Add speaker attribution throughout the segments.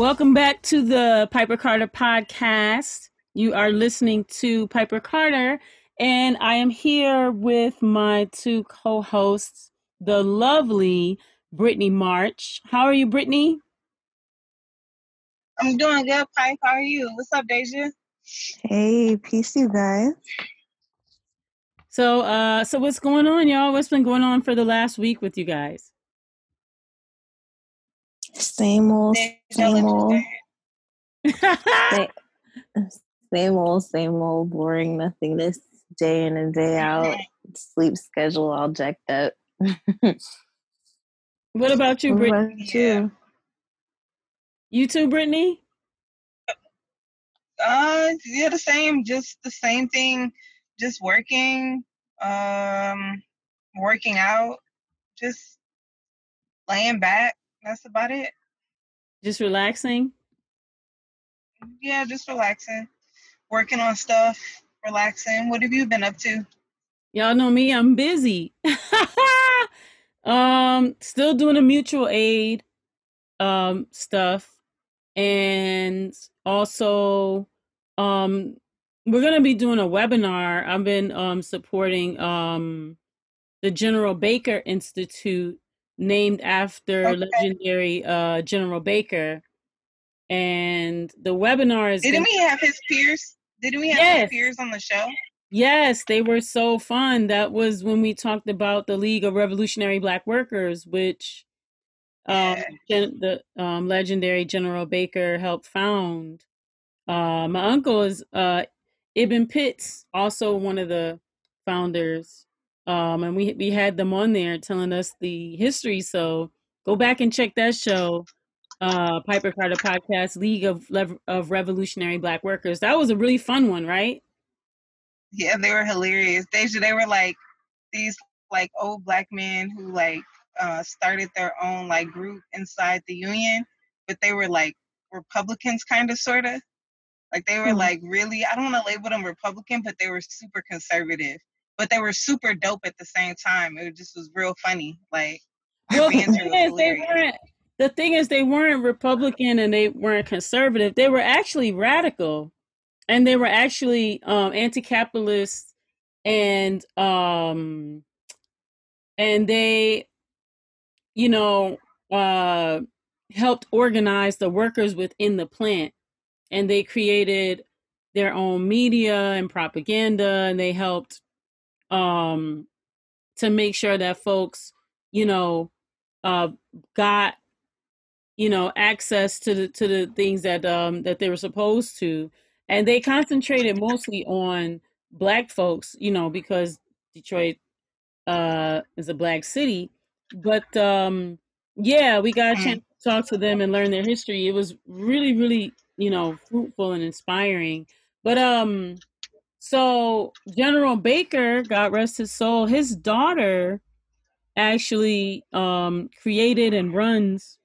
Speaker 1: Welcome back to the Piper Carter podcast. You are listening to Piper Carter, and I am here with my two co hosts, the lovely Brittany March. How are you, Brittany?
Speaker 2: I'm doing good, Pipe. How are you? What's up, Deja?
Speaker 3: Hey, peace, you guys.
Speaker 1: So, uh, so what's going on, y'all? What's been going on for the last week with you guys?
Speaker 3: Same old, same old. same old, same old, boring nothingness day in and day out. Sleep schedule all jacked up.
Speaker 1: what about you,
Speaker 3: What
Speaker 1: Brittany?
Speaker 3: about you?
Speaker 1: You too, Brittany?
Speaker 2: Uh, yeah, the same. Just the same thing. Just working. Um, working out. Just laying back. That's about it.
Speaker 1: Just relaxing?
Speaker 2: Yeah, just relaxing. Working on stuff. Relaxing. What have you been up to?
Speaker 1: Y'all know me, I'm busy. um, still doing a mutual aid um stuff. And also um we're gonna be doing a webinar. I've been um supporting um the General Baker Institute named after
Speaker 2: Okay.
Speaker 1: legendary uh General Baker. And the webinar is
Speaker 2: Didn't we have his peers? Didn't we have
Speaker 1: Yes.
Speaker 2: his peers on the show?
Speaker 1: Yes, they were so fun. That was when we talked about the League of Revolutionary Black Workers, which um,
Speaker 2: Yeah.
Speaker 1: the um, legendary General Baker helped found. Uh, my uncle is uh, Ibn Pitts, also one of the founders, um, and we we had them on there telling us the history. So go back and check that show, uh, Piper Carter Podcast, League of of Revolutionary Black Workers. That was a really fun one, right?
Speaker 2: Yeah, they were hilarious. They they were like these like old black men who like uh started their own like group inside the union, but they were like Republicans kind of sort of. Like they were
Speaker 1: Hmm.
Speaker 2: like really I don't want to label them Republican, but they were super conservative. But they were super dope at the same time. It just was real funny. Like
Speaker 1: Well, the thing is, they weren't. The thing is, they weren't Republican and they weren't conservative. They were actually radical, and they were actually um, anti-capitalist, and um, and they, you know, uh, helped organize the workers within the plant, and they created their own media and propaganda, and they helped um, to make sure that folks, you know, uh, got you know access to the to the things that um that they were supposed to. And they concentrated mostly on black folks you know because detroit uh is a black city. But um yeah we got a
Speaker 2: Mm.
Speaker 1: chance to talk to them and learn their history. It was really really you know fruitful and inspiring. But um so general baker god rest his soul his daughter actually um, created and runs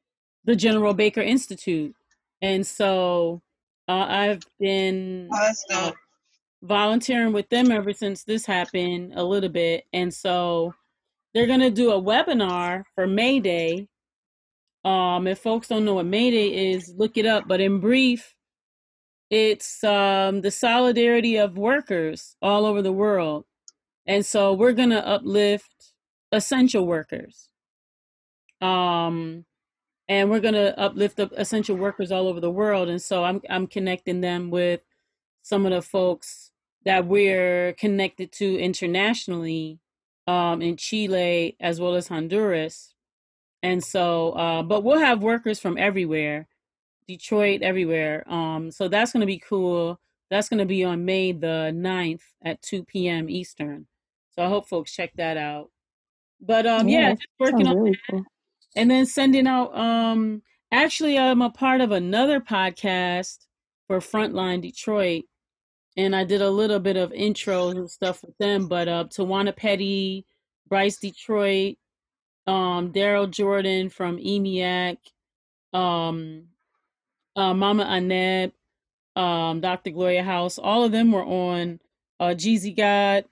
Speaker 1: the General Baker Institute. And so uh, I've been
Speaker 2: Oh,
Speaker 1: uh, volunteering with them ever since this happened a little bit. And so they're going to do a webinar for May Day. Um, if folks don't know what May Day is, look it up. But in brief, it's um, the solidarity of workers all over the world. And so we're going to uplift essential workers. Um, and we're going to uplift the essential workers all over the world. And so I'm, I'm connecting them with some of the folks that we're connected to internationally um, in Chile as well as Honduras. And so, uh, but we'll have workers from everywhere, Detroit, everywhere. Um, so that's going to be cool. That's going to be on May the 9th at 2 p.m. Eastern. So I hope folks check that out. But um, yeah,
Speaker 3: Yeah,
Speaker 1: just working on
Speaker 3: really cool.
Speaker 1: and then sending out um actually, I'm a part of another podcast for Frontline Detroit, and I did a little bit of intros and stuff with them. But uh, Tawana Petty, Bryce Detroit, um, Daryl Jordan from EMEAC, um, uh, Mama Annette, um, Dr. Gloria House, all of them were on uh, Jeezy God,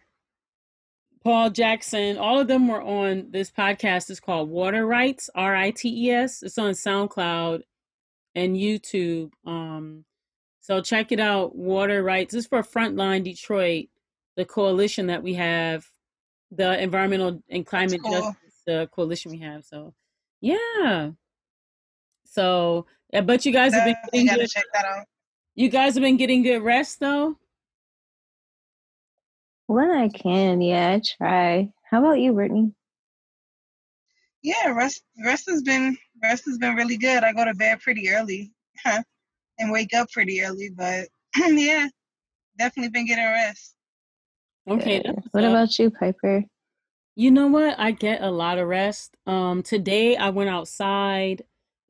Speaker 1: Paul Jackson, all of them were on this podcast. It's called Water Rights, R I T E S. It's on SoundCloud and YouTube. Um, so check it out. Water Rights. This is for Frontline Detroit, the coalition that we have, the environmental and climate
Speaker 2: cool.
Speaker 1: justice uh, coalition we have. So, yeah. So, yeah, but you guys have been getting good.
Speaker 2: check that out.
Speaker 1: You guys have been getting good rest, though.
Speaker 3: When I can, yeah, I try. How about you, Brittany?
Speaker 2: Yeah, rest rest has been rest has been really good. I go to bed pretty early, and wake up pretty early, but yeah, definitely been getting rest.
Speaker 1: Okay.
Speaker 3: Good.
Speaker 1: that's what's
Speaker 3: What
Speaker 1: up.
Speaker 3: about you, Piper?
Speaker 1: You know what? I get a lot of rest. Um, today I went outside.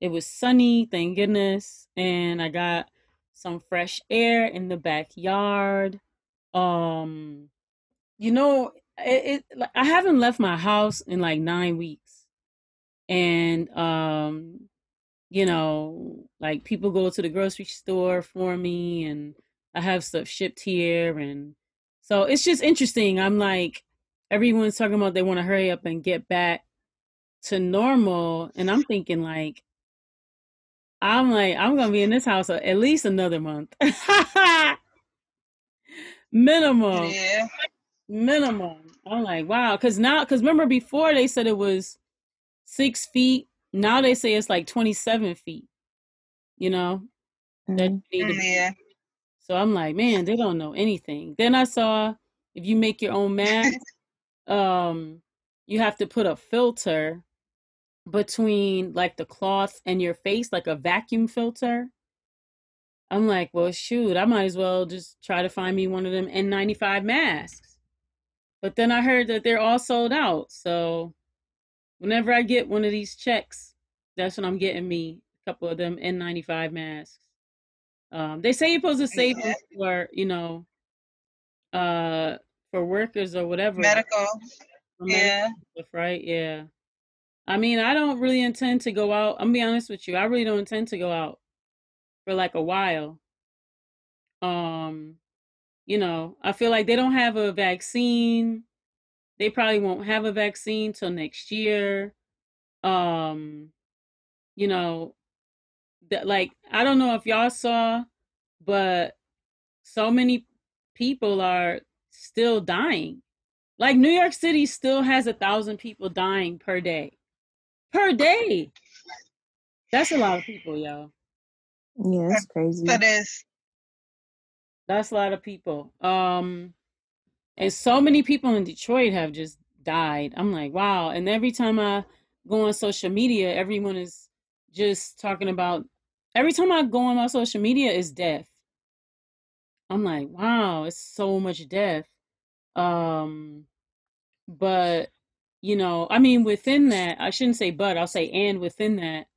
Speaker 1: It was sunny, thank goodness, and I got some fresh air in the backyard. Um, you know, it, it like, I haven't left my house in like nine weeks, and um, you know, like people go to the grocery store for me, and I have stuff shipped here, and so it's just interesting. I'm like everyone's talking about they want to hurry up and get back to normal and i'm thinking like i'm like i'm gonna be in this house at least another month. Minimum.
Speaker 2: Yeah,
Speaker 1: minimum. I'm like wow. Because now because remember before they said it was six feet now they say it's like 27 feet you know that
Speaker 3: Mm.
Speaker 1: you need to
Speaker 2: yeah.
Speaker 1: so i'm like man they don't know anything. Then i saw if you make your own mask um you have to put a filter between like the cloth and your face like a vacuum filter i'm like well shoot i might as well just try to find me one of them n95 masks but then i heard that they're all sold out so whenever i get one of these checks that's when i'm getting me a couple of them n95 masks um they say you're supposed to save them for you know uh for workers or whatever
Speaker 2: Medical.
Speaker 1: medical
Speaker 2: Yeah.
Speaker 1: stuff, right? Yeah. I mean, I don't really intend to go out. I'm gonna be honest with you. I really don't intend to go out for like a while. Um, you know, I feel like they don't have a vaccine. They probably won't have a vaccine till next year. Um, you know, that like I don't know if y'all saw, but so many people are still dying. Like New York City still has a thousand people dying per day. Per day. That's a lot of people, yo.
Speaker 3: Yeah, that's crazy.
Speaker 2: That is.
Speaker 1: That's a lot of people. Um, and so many people in Detroit have just died. I'm like, wow. And every time I go on social media, everyone is just talking about. Every time I go on my social media, is death. I'm like, wow, it's so much death. Um, but you know, I mean, within that, I shouldn't say but, I'll say and within that,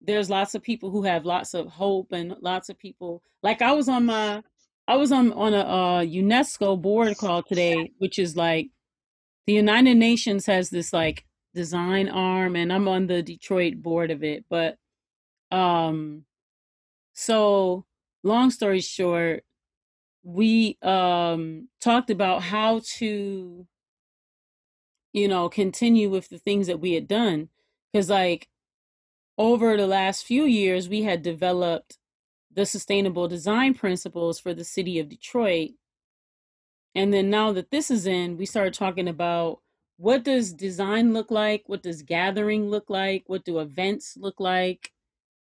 Speaker 1: there's lots of people who have lots of hope and lots of people like I was on my I was on on a uh, UNESCO board call today, which is like the United Nations has this like design arm, and I'm on the Detroit board of it. But um, so long story short, we um talked about how to you know continue with the things that we had done because like over the last few years we had developed the sustainable design principles for the city of Detroit. And then now that this is in, we started talking about what does design look like? What does gathering look like? What do events look like?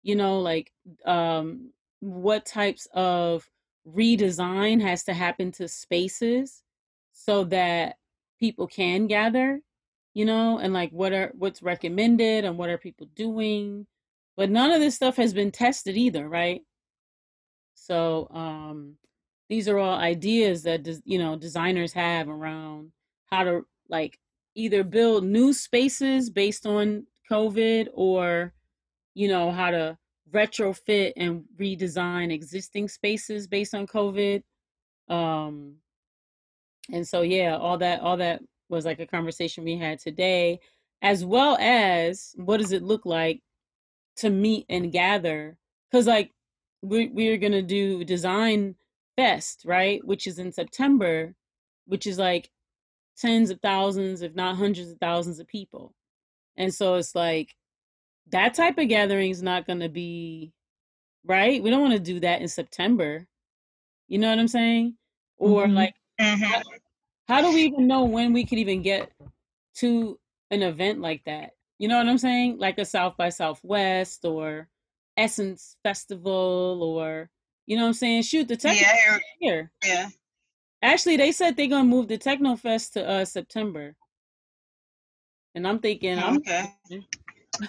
Speaker 1: You know, like um what types of redesign has to happen to spaces so that people can gather, you know, and like what are what's recommended and what are people doing? But none of this stuff has been tested either, right? So um, these are all ideas that you know designers have around how to like either build new spaces based on COVID or you know, how to retrofit and redesign existing spaces based on COVID. Um, and so yeah, all that all that was like a conversation we had today, as well as what does it look like to meet and gather? Because like we we're gonna do design fest, right? Which is in September, which is like tens of thousands, if not hundreds of thousands of people. And so it's like that type of gathering is not going to be right. We don't want to do that in September. You know what I'm saying? Or
Speaker 2: Mm-hmm.
Speaker 1: like, how, how do we even know when we could even get to an event like that? You know what I'm saying? Like a South by Southwest or Essence Festival or, you know what I'm saying? Shoot, the Techno
Speaker 2: Yeah,
Speaker 1: here.
Speaker 2: yeah.
Speaker 1: Actually, they said they're gonna move the Techno Fest to uh September. And I'm thinking, I'm
Speaker 2: Okay.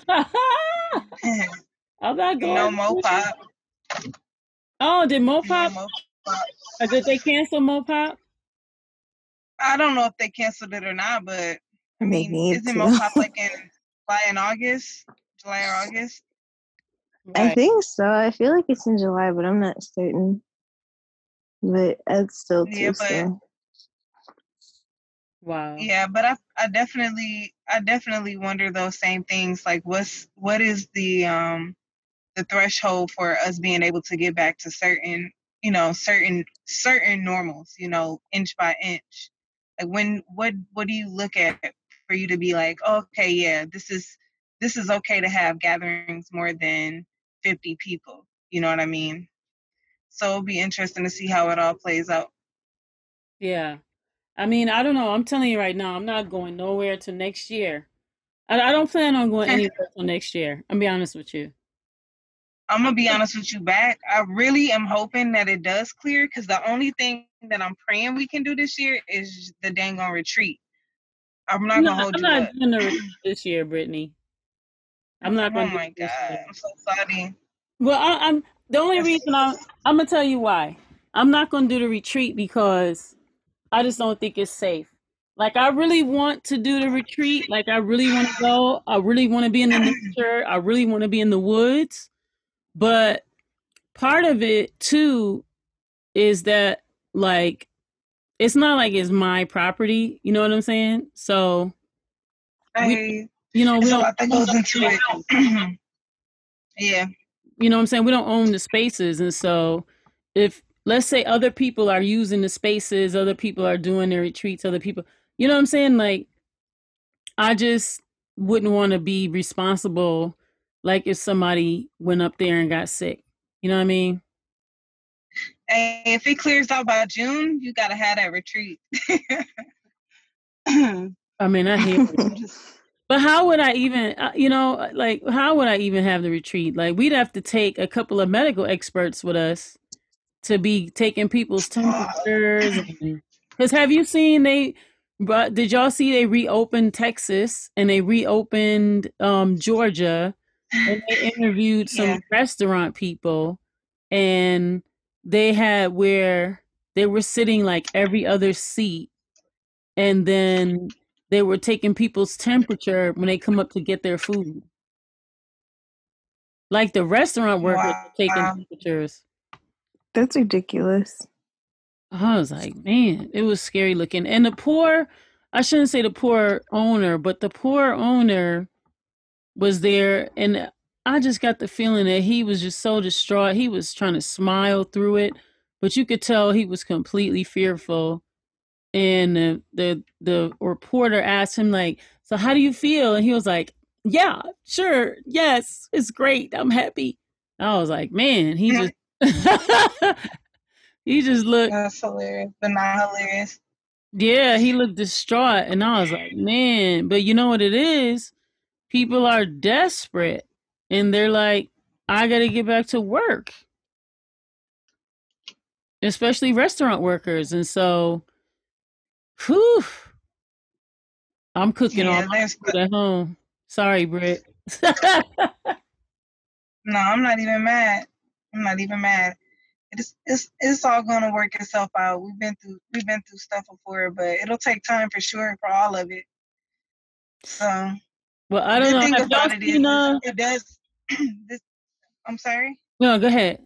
Speaker 1: I'm not going.
Speaker 2: no
Speaker 1: to
Speaker 2: mo
Speaker 1: it.
Speaker 2: pop.
Speaker 1: Oh, did
Speaker 2: No
Speaker 1: Mopop?
Speaker 2: mo.
Speaker 1: Or did they cancel Mopop?
Speaker 2: I don't know if they canceled it or not, but I
Speaker 3: They
Speaker 2: mean,
Speaker 3: need
Speaker 2: isn't
Speaker 3: to.
Speaker 2: mo pop like in July and August? July or August?
Speaker 3: I think so. I feel like it's in July, but I'm not certain. But it's still too
Speaker 2: Yeah, but
Speaker 3: soon.
Speaker 1: Wow.
Speaker 2: Yeah, but I I definitely I definitely wonder those same things. Like what's what is the um the threshold for us being able to get back to certain you know certain certain normals you know inch by inch like when what what do you look at for you to be like oh, okay yeah this is this is okay to have gatherings more than 50 people you know what i mean so it'll be interesting to see how it all plays out
Speaker 1: Yeah. I mean, I don't know. I'm telling you right now, I'm not going nowhere till next year. I, I don't plan on going anywhere till next year. I'll be honest with you.
Speaker 2: I'm gonna be honest with you back. I really am hoping that it does clear because the only thing that I'm praying we can do this year is the dang on retreat. I'm not
Speaker 1: I'm
Speaker 2: gonna hold
Speaker 1: I'm
Speaker 2: you
Speaker 1: not
Speaker 2: up.
Speaker 1: doing the retreat this year, Brittany. I'm not
Speaker 2: Oh
Speaker 1: going to do
Speaker 2: my god. I'm so sorry.
Speaker 1: Well, I, I'm the only reason I'm I'm gonna tell you why. I'm not gonna do the retreat because I just don't think it's safe. Like I really want to do the retreat. Like I really want to go. I really want to be in the nature. I really want to be in the woods. But part of it too is that like it's not like it's my property. You know what I'm saying? So
Speaker 2: I,
Speaker 1: you know we don't.
Speaker 2: that goes into it. yeah,
Speaker 1: you know what I'm saying? We don't own the spaces. And so if let's say other people are using the spaces, other people are doing their retreats, other people, you know what I'm saying? Like I just wouldn't want to be responsible like if somebody went up there and got sick. You know what I mean?
Speaker 2: And if it clears out by June, you gotta have that retreat.
Speaker 1: I mean, I hear. But how would I even, uh, you know, like, how would I even have the retreat? Like, we'd have to take a couple of medical experts with us to be taking people's temperatures. Because have you seen they, but did y'all see they reopened Texas and they reopened um, Georgia and they interviewed some
Speaker 2: Yeah.
Speaker 1: restaurant people and they had where they were sitting like every other seat and then they were taking people's temperature when they come up to get their food. Like the restaurant workers were taking
Speaker 2: Wow.
Speaker 1: temperatures.
Speaker 3: That's ridiculous.
Speaker 1: I was like, man, it was scary looking. And the poor, I shouldn't say the poor owner, but the poor owner was there. And I just got the feeling that he was just so distraught. He was trying to smile through it, but you could tell he was completely fearful. And the, the, the reporter asked him, like, so how do you feel? And he was like, yeah, sure. Yes, it's great. I'm happy. I was like, man, he just, he just looked,
Speaker 2: That's hilarious, but not hilarious.
Speaker 1: yeah, he looked distraught, and I was like, man, but you know what it is? People are desperate, and they're like, I got to get back to work, especially restaurant workers, and so, whew, I'm cooking all my food at home. Sorry, Britt.
Speaker 2: no. I'm not even mad. I'm not even mad. It's it's it's all gonna work itself out. We've been through we've been through stuff before, but it'll take time for sure for all of it. So
Speaker 1: well, I don't know. Have y'all
Speaker 2: it is
Speaker 1: seen, uh,
Speaker 2: it does this I'm sorry.
Speaker 1: No, go ahead.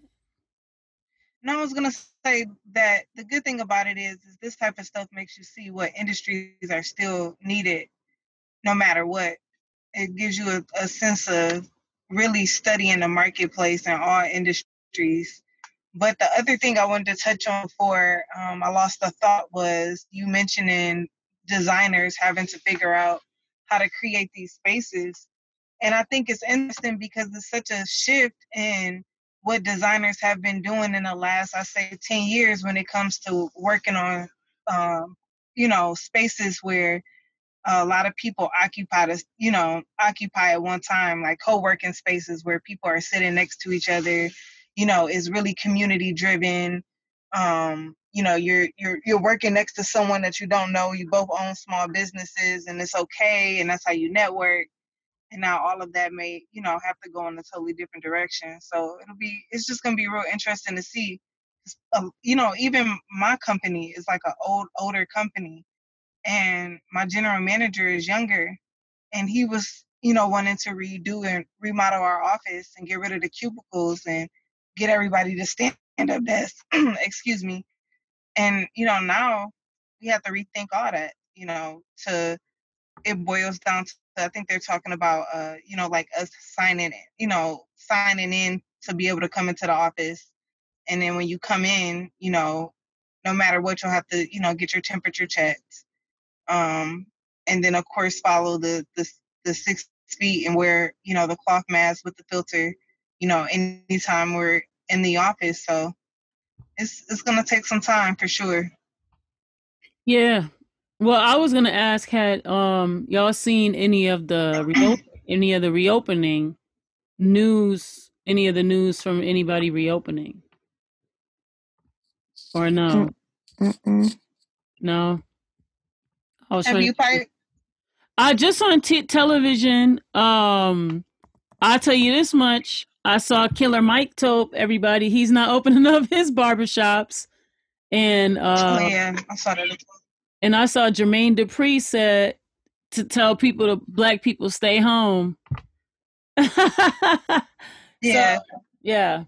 Speaker 2: No, I was gonna say that the good thing about it is, is this type of stuff makes you see what industries are still needed, no matter what. It gives you a, a sense of really studying the marketplace in all industries. But the other thing I wanted to touch on before um, I lost the thought was you mentioning designers having to figure out how to create these spaces. And I think it's interesting because it's such a shift in what designers have been doing in the last, I say, 10 years when it comes to working on, um, you know, spaces where a lot of people occupy this, you know, occupy at one time, like co-working spaces where people are sitting next to each other, you know, is really community driven. Um, you know, you're you're you're working next to someone that you don't know. You both own small businesses and it's okay and that's how you network and now all of that may you know have to go in a totally different direction. So it'll be it's just going to be real interesting to see um, you know even my company is like an old older company and my general manager is younger and he was you know wanting to redo and remodel our office and get rid of the cubicles and get everybody to stand up desk excuse me and you know now we have to rethink all that you know to it boils down to I think they're talking about uh, you know, like us signing you know, signing in to be able to come into the office. And then when you come in, you know, no matter what, you'll have to, you know, get your temperature checked. Um, and then of course follow the the the six feet and wear, you know, the cloth mask with the filter, you know, anytime we're in the office. So it's it's gonna take some time for sure.
Speaker 1: Yeah, well, I was gonna ask, had um y'all seen any of the reopen any of the reopening news, any of the news from anybody reopening, or no? Mm-mm. No.
Speaker 2: I was Have you to,
Speaker 1: I just on t- television. Um, I'll tell you this much: I saw Killer Mike Tope. everybody he's not opening up his barbershops, and uh,
Speaker 2: oh, yeah, I saw that.
Speaker 1: And I saw Jermaine Dupri said to tell people to black people stay home.
Speaker 2: yeah.
Speaker 1: So, yeah.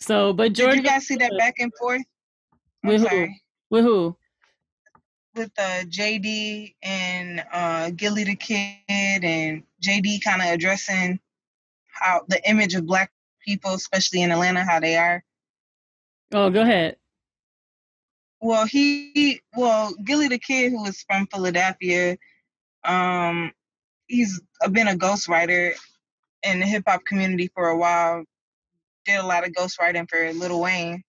Speaker 1: So, but George,
Speaker 2: did you guys see that back and forth?
Speaker 1: I'm with sorry. who? With who?
Speaker 2: With uh, JD and uh, Gillie the Kid, and JD kind of addressing how the image of black people, especially in Atlanta, how they are.
Speaker 1: Oh, go ahead.
Speaker 2: Well, he well Gillie the Kid, who is from Philadelphia, um, he's been a ghostwriter in the hip hop community for a while. Did a lot of ghostwriting for Lil Wayne,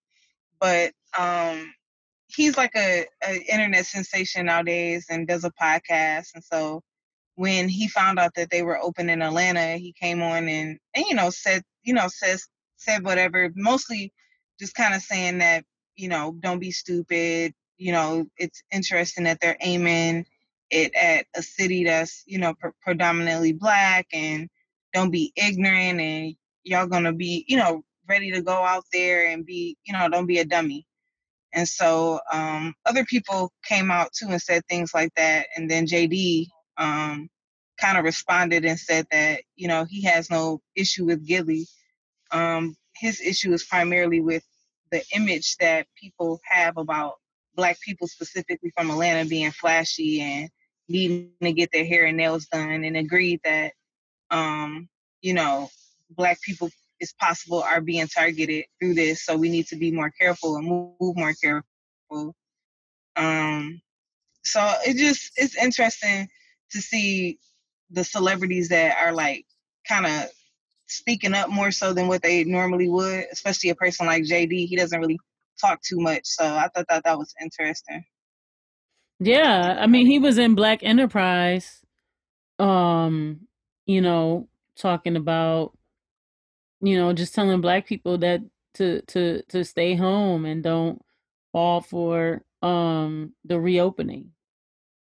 Speaker 2: but um, he's like a, a internet sensation nowadays and does a podcast. And so when he found out that they were open in Atlanta, he came on and, and you know said you know says said whatever, mostly just kind of saying that you know, don't be stupid. You know, it's interesting that they're aiming it at a city that's, you know, pr- predominantly black and don't be ignorant and y'all gonna be, you know, ready to go out there and be, you know, don't be a dummy. And so um, other people came out too and said things like that. And then JD um, kind of responded and said that, you know, he has no issue with Gillie. Um, his issue is primarily with the image that people have about black people specifically from Atlanta being flashy and needing to get their hair and nails done and agreed that um, you know, black people is possible are being targeted through this. So we need to be more careful and move, move more careful. Um, so it just it's interesting to see the celebrities that are like kind of speaking up more so than what they normally would, especially a person like JD. He doesn't really talk too much, so I thought that that was interesting.
Speaker 1: Yeah, I mean, he was in Black Enterprise, um, you know, talking about, you know, just telling black people that to to to stay home and don't fall for um the reopening,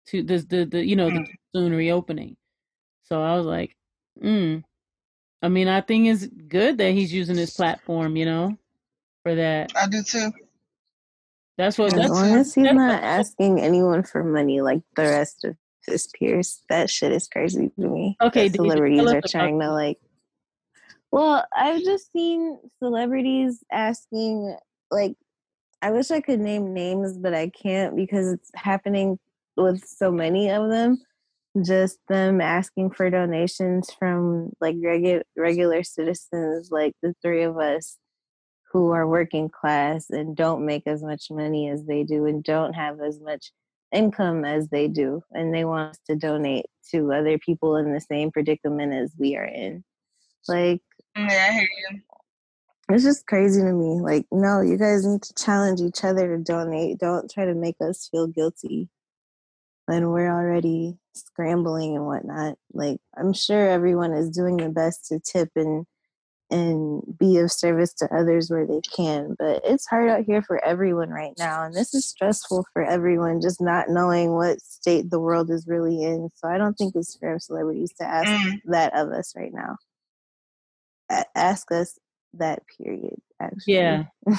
Speaker 1: to the the, the you know mm. the soon reopening. So I was like, mm, I mean, I think it's good that he's using his platform, you know, for that.
Speaker 2: I do too.
Speaker 1: That's what.
Speaker 3: As
Speaker 1: that's
Speaker 3: long as he's not asking anyone for money like the rest of his peers, that shit is crazy to me.
Speaker 1: Okay,
Speaker 3: celebrities are trying to like Well, I've just seen celebrities asking, like, I wish I could name names, but I can't because it's happening with so many of them. Just them asking for donations from like regular regular citizens, like the three of us, who are working class and don't make as much money as they do and don't have as much income as they do, and they want us to donate to other people in the same predicament as we are in. Like, mm,
Speaker 2: Yeah, I hear you.
Speaker 3: it's just crazy to me. Like, no, you guys need to challenge each other to donate. Don't try to make us feel guilty when we're already scrambling and whatnot. Like, I'm sure everyone is doing the best to tip and and be of service to others where they can. But it's hard out here for everyone right now. And this is stressful for everyone, just not knowing what state the world is really in. So I don't think it's fair of celebrities to ask
Speaker 2: Mm.
Speaker 3: that of us right now. A- ask us that period, actually.
Speaker 1: Yeah.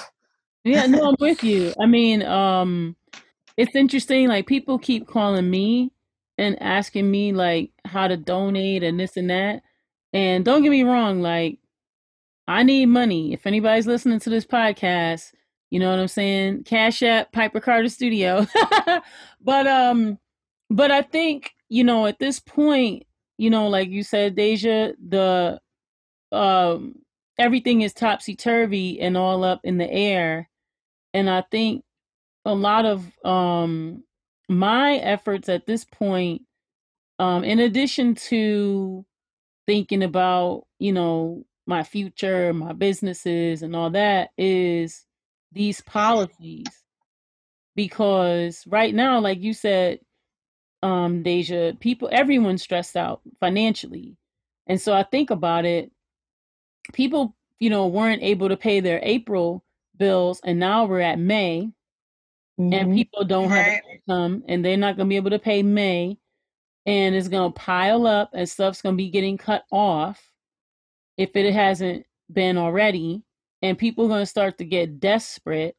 Speaker 1: Yeah, no, I'm with you. I mean, um, it's interesting. Like people keep calling me and asking me like how to donate and this and that. And don't get me wrong, like I need money. If anybody's listening to this podcast, you know what I'm saying? Cash App, Piper Carter Studio. but um, but I think you know at this point, you know, like you said, Deja, the um everything is topsy turvy and all up in the air. And I think a lot of um my efforts at this point, um, in addition to thinking about, you know, my future, my businesses and all that, is these policies. Because right now, like you said, um, Deja, people everyone's stressed out financially. And so I think about it, people, you know, weren't able to pay their April bills and now we're at May and
Speaker 3: Mhm.
Speaker 1: people don't have
Speaker 2: Right.
Speaker 1: income and they're not going to be able to pay May and it's going to pile up and stuff's going to be getting cut off if it hasn't been already and people are going to start to get desperate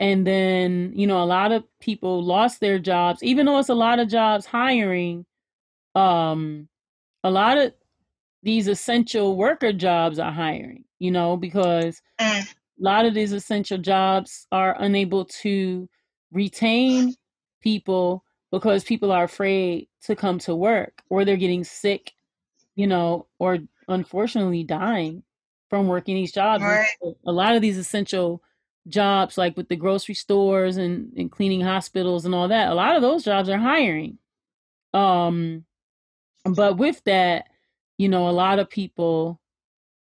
Speaker 1: and then you know a lot of people lost their jobs even though it's a lot of jobs hiring um a lot of these essential worker jobs are hiring you know because
Speaker 2: Mm.
Speaker 1: A lot of these essential jobs are unable to retain people because people are afraid to come to work or they're getting sick, you know, or unfortunately dying from working these jobs.
Speaker 2: Right.
Speaker 1: A lot of these essential jobs, like with the grocery stores and, and cleaning hospitals and all that, a lot of those jobs are hiring. Um, but with that, you know, a lot of people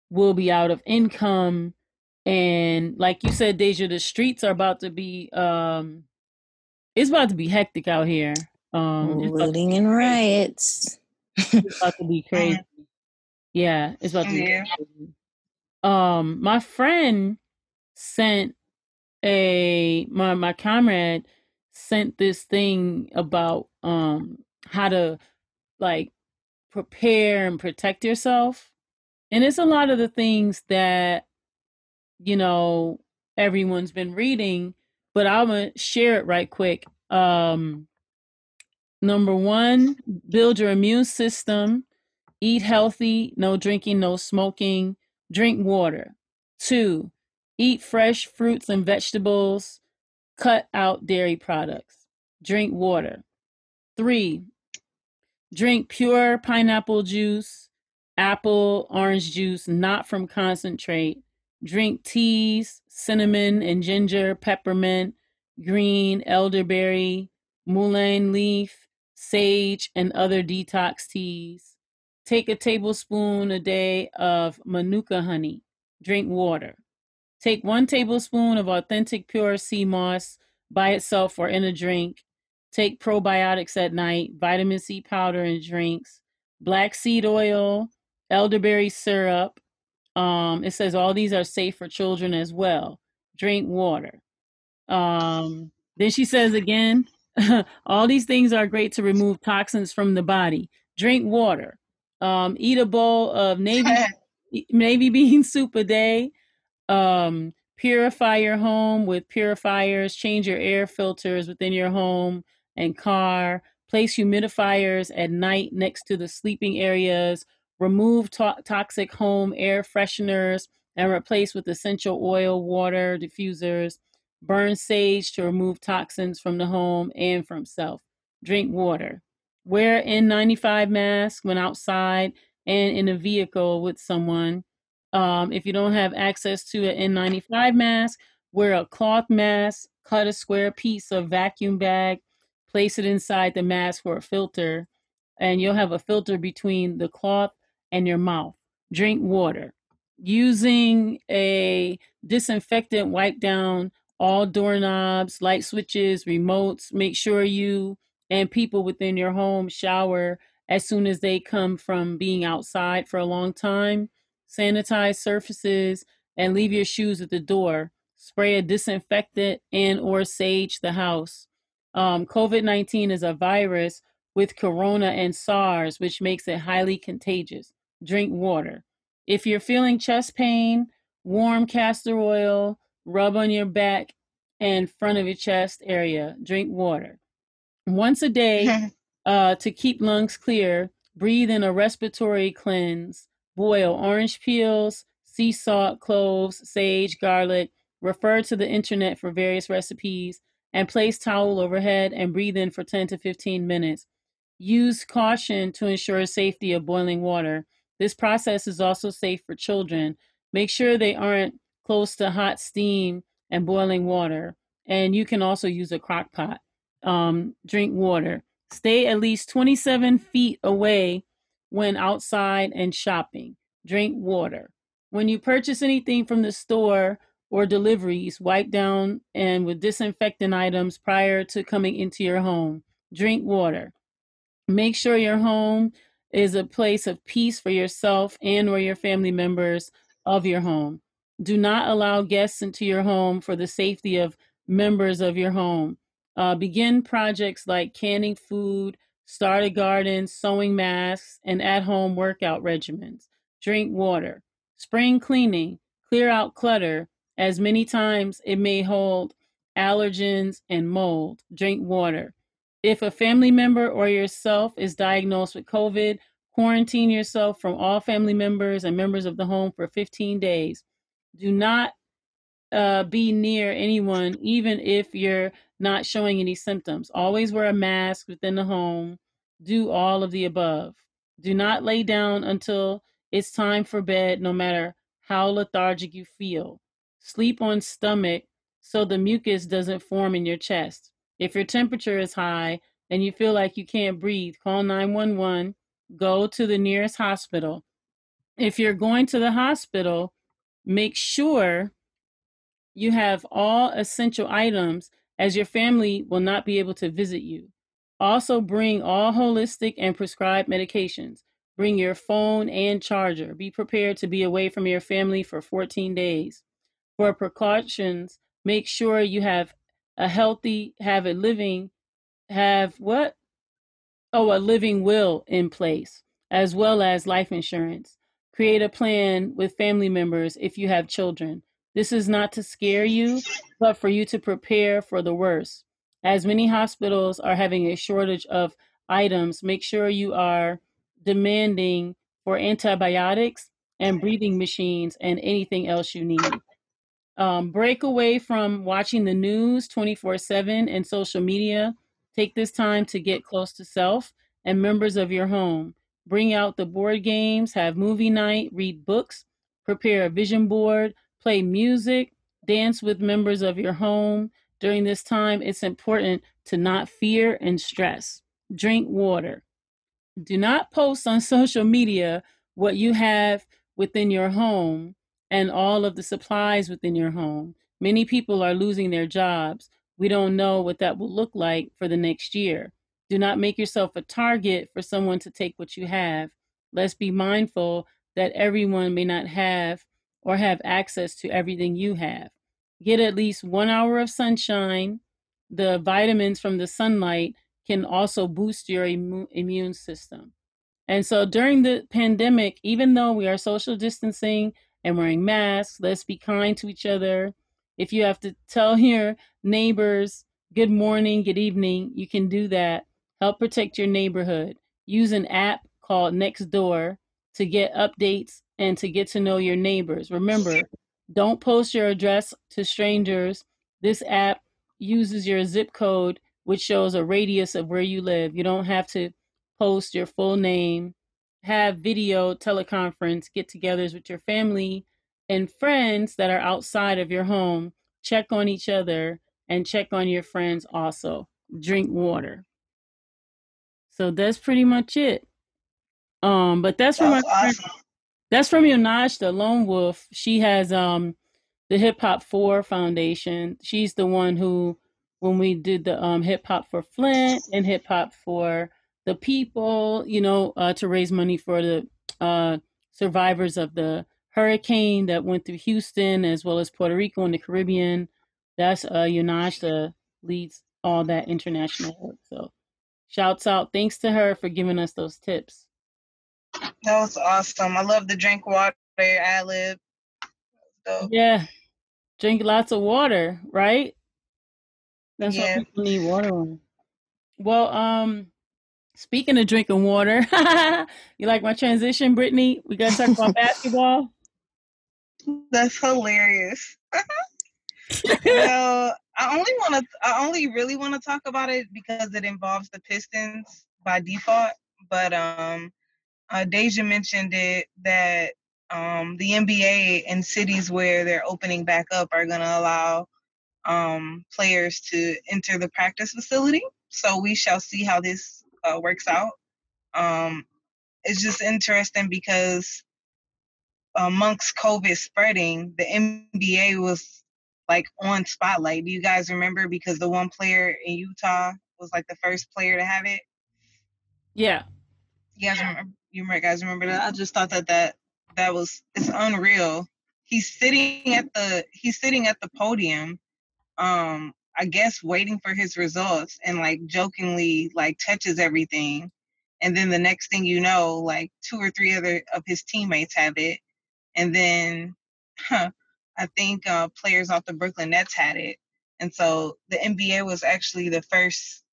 Speaker 1: will be out of income and like you said deja the streets are about to be um it's about to be hectic out here. Um
Speaker 3: Looting and riots.
Speaker 1: it's about to be crazy. Yeah it's about to be crazy. um my friend sent a my my comrade sent this thing about um how to like prepare and protect yourself. And it's a lot of the things that you know everyone's been reading but i'm gonna share it right quick. Um number one build your immune system eat healthy no drinking no smoking drink water. Two eat fresh fruits and vegetables cut out dairy products drink water. Three drink pure pineapple juice apple orange juice not from concentrate drink teas, cinnamon and ginger, peppermint, green, elderberry, mullein leaf, sage, and other detox teas. Take a tablespoon a day of manuka honey. Drink water. Take one tablespoon of authentic pure sea moss by itself or in a drink. Take probiotics at night, vitamin C powder in drinks, black seed oil, elderberry syrup, um, it says all these are safe for children as well. Drink water. Um, then she says again, all these things are great to remove toxins from the body. Drink water. Um, eat a bowl of navy navy bean soup a day. Um, purify your home with purifiers. Change your air filters within your home and car. Place humidifiers at night next to the sleeping areas remove to- toxic home air fresheners and replace with essential oil, water diffusers. Burn sage to remove toxins from the home and from self. Drink water. Wear N95 mask when outside and in a vehicle with someone. Um, if you don't have access to an N95 mask, wear a cloth mask, cut a square piece of vacuum bag, place it inside the mask for a filter, and you'll have a filter between the cloth and your mouth. Drink water. Using a disinfectant, wipe down all doorknobs, light switches, remotes. Make sure you and people within your home shower as soon as they come from being outside for a long time. Sanitize surfaces and leave your shoes at the door. Spray a disinfectant and or sage the house. Um, COVID-19 is a virus with corona and SARS, which makes it highly contagious. Drink water. If you're feeling chest pain, warm castor oil, rub on your back and front of your chest area. Drink water. Once a day uh, to keep lungs clear, breathe in a respiratory cleanse. Boil orange peels, sea salt, cloves, sage, garlic. Refer to the internet for various recipes and place towel overhead and breathe in for 10 to 15 minutes. Use caution to ensure safety of boiling water. This process is also safe for children. Make sure they aren't close to hot steam and boiling water. And you can also use a crock pot. Um, drink water. Stay at least 27 feet away when outside and shopping. Drink water. When you purchase anything from the store or deliveries, wipe down and with disinfectant items prior to coming into your home. Drink water. Make sure your home is a place of peace for yourself and or your family members of your home. Do not allow guests into your home for the safety of members of your home. Uh, begin projects like canning food, start a garden, sewing masks, and at home workout regimens. Drink water. Spring cleaning. Clear out clutter as many times it may hold allergens and mold. Drink water. If a family member or yourself is diagnosed with COVID, quarantine yourself from all family members and members of the home for 15 days. Do not uh, be near anyone, even if you're not showing any symptoms. Always wear a mask within the home. Do all of the above. Do not lay down until it's time for bed, no matter how lethargic you feel. Sleep on stomach so the mucus doesn't form in your chest. If your temperature is high and you feel like you can't breathe, call 911. Go to the nearest hospital. If you're going to the hospital, make sure you have all essential items as your family will not be able to visit you. Also, bring all holistic and prescribed medications. Bring your phone and charger. Be prepared to be away from your family for 14 days. For precautions, make sure you have a healthy, have a living, have what? Oh, a living will in place, as well as life insurance. Create a plan with family members if you have children. This is not to scare you, but for you to prepare for the worst. As many hospitals are having a shortage of items, make sure you are demanding for antibiotics and breathing machines and anything else you need. Um, break away from watching the news 24 7 and social media. Take this time to get close to self and members of your home. Bring out the board games, have movie night, read books, prepare a vision board, play music, dance with members of your home. During this time, it's important to not fear and stress. Drink water. Do not post on social media what you have within your home and all of the supplies within your home. Many people are losing their jobs. We don't know what that will look like for the next year. Do not make yourself a target for someone to take what you have. Let's be mindful that everyone may not have or have access to everything you have. Get at least one hour of sunshine. The vitamins from the sunlight can also boost your immu- immune system. And so during the pandemic, even though we are social distancing and wearing masks, let's be kind to each other. If you have to tell your neighbors good morning, good evening, you can do that. Help protect your neighborhood. Use an app called Nextdoor to get updates and to get to know your neighbors. Remember, don't post your address to strangers. This app uses your zip code, which shows a radius of where you live. You don't have to post your full name, have video teleconference get togethers with your family and friends that are outside of your home. Check on each other and check on your friends also. Drink water. So that's pretty much it. Um, but that's from
Speaker 2: That's
Speaker 1: my friend,
Speaker 2: awesome.
Speaker 1: that's from Yonaj, the lone wolf. She has um the Hip Hop Four Foundation. She's the one who, when we did the um Hip Hop for Flint and Hip Hop for the people, you know, uh, to raise money for the uh survivors of the hurricane that went through Houston as well as Puerto Rico and the Caribbean. That's uh Yonaj the leads all that international work. So shouts out, thanks to her for giving us those tips.
Speaker 2: That was awesome. I love the drink water ad lib. Dope.
Speaker 1: Yeah. Drink lots of water, right? That's
Speaker 2: Yeah.
Speaker 1: what people need water on. Well, um, speaking of drinking water, you like my transition, Brittany? We gotta talk about basketball.
Speaker 2: That's hilarious. well, I only want to. I only really want to talk about it because it involves the Pistons by default. But um, uh, Deja mentioned it that um, the NBA in cities where they're opening back up are going to allow um, players to enter the practice facility. So we shall see how this uh, works out. Um, it's just interesting because amongst COVID spreading, the NBA was like on spotlight. Do you guys remember? Because the one player in Utah was like the first player to have it.
Speaker 1: Yeah.
Speaker 2: You guys remember? You remember, guys remember that? I just thought that that that was it's unreal. He's sitting at the he's sitting at the podium, um, I guess waiting for his results, and like jokingly like touches everything, and then the next thing you know, like two or three other of his teammates have it, and then, huh, I think uh, players off the Brooklyn Nets had it, and so the NBA was actually the first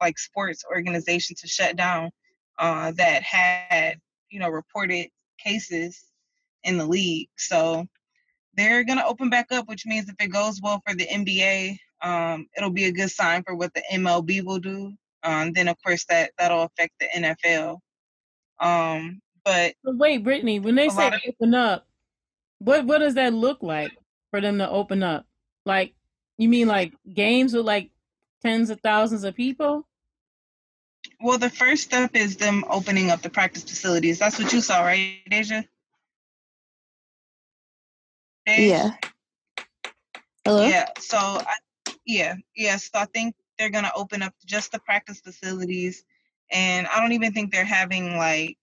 Speaker 2: like sports organization to shut down uh, that had you know reported cases in the league. So they're gonna open back up, which means if it goes well for the NBA, um, it'll be a good sign for what the MLB will do. Um, then of course that that'll affect the NFL. Um, but
Speaker 1: But wait, Brittany, when they say
Speaker 2: of-
Speaker 1: open up, what what does that look like for them to open up? Like you mean like games with like tens of thousands of people?
Speaker 2: well, the first step is them opening up the practice facilities. That's what you saw, right, Deja? Deja?
Speaker 3: Yeah. Hello?
Speaker 2: Yeah. So I, yeah, yeah. So I think they're gonna open up just the practice facilities, and I don't even think they're having like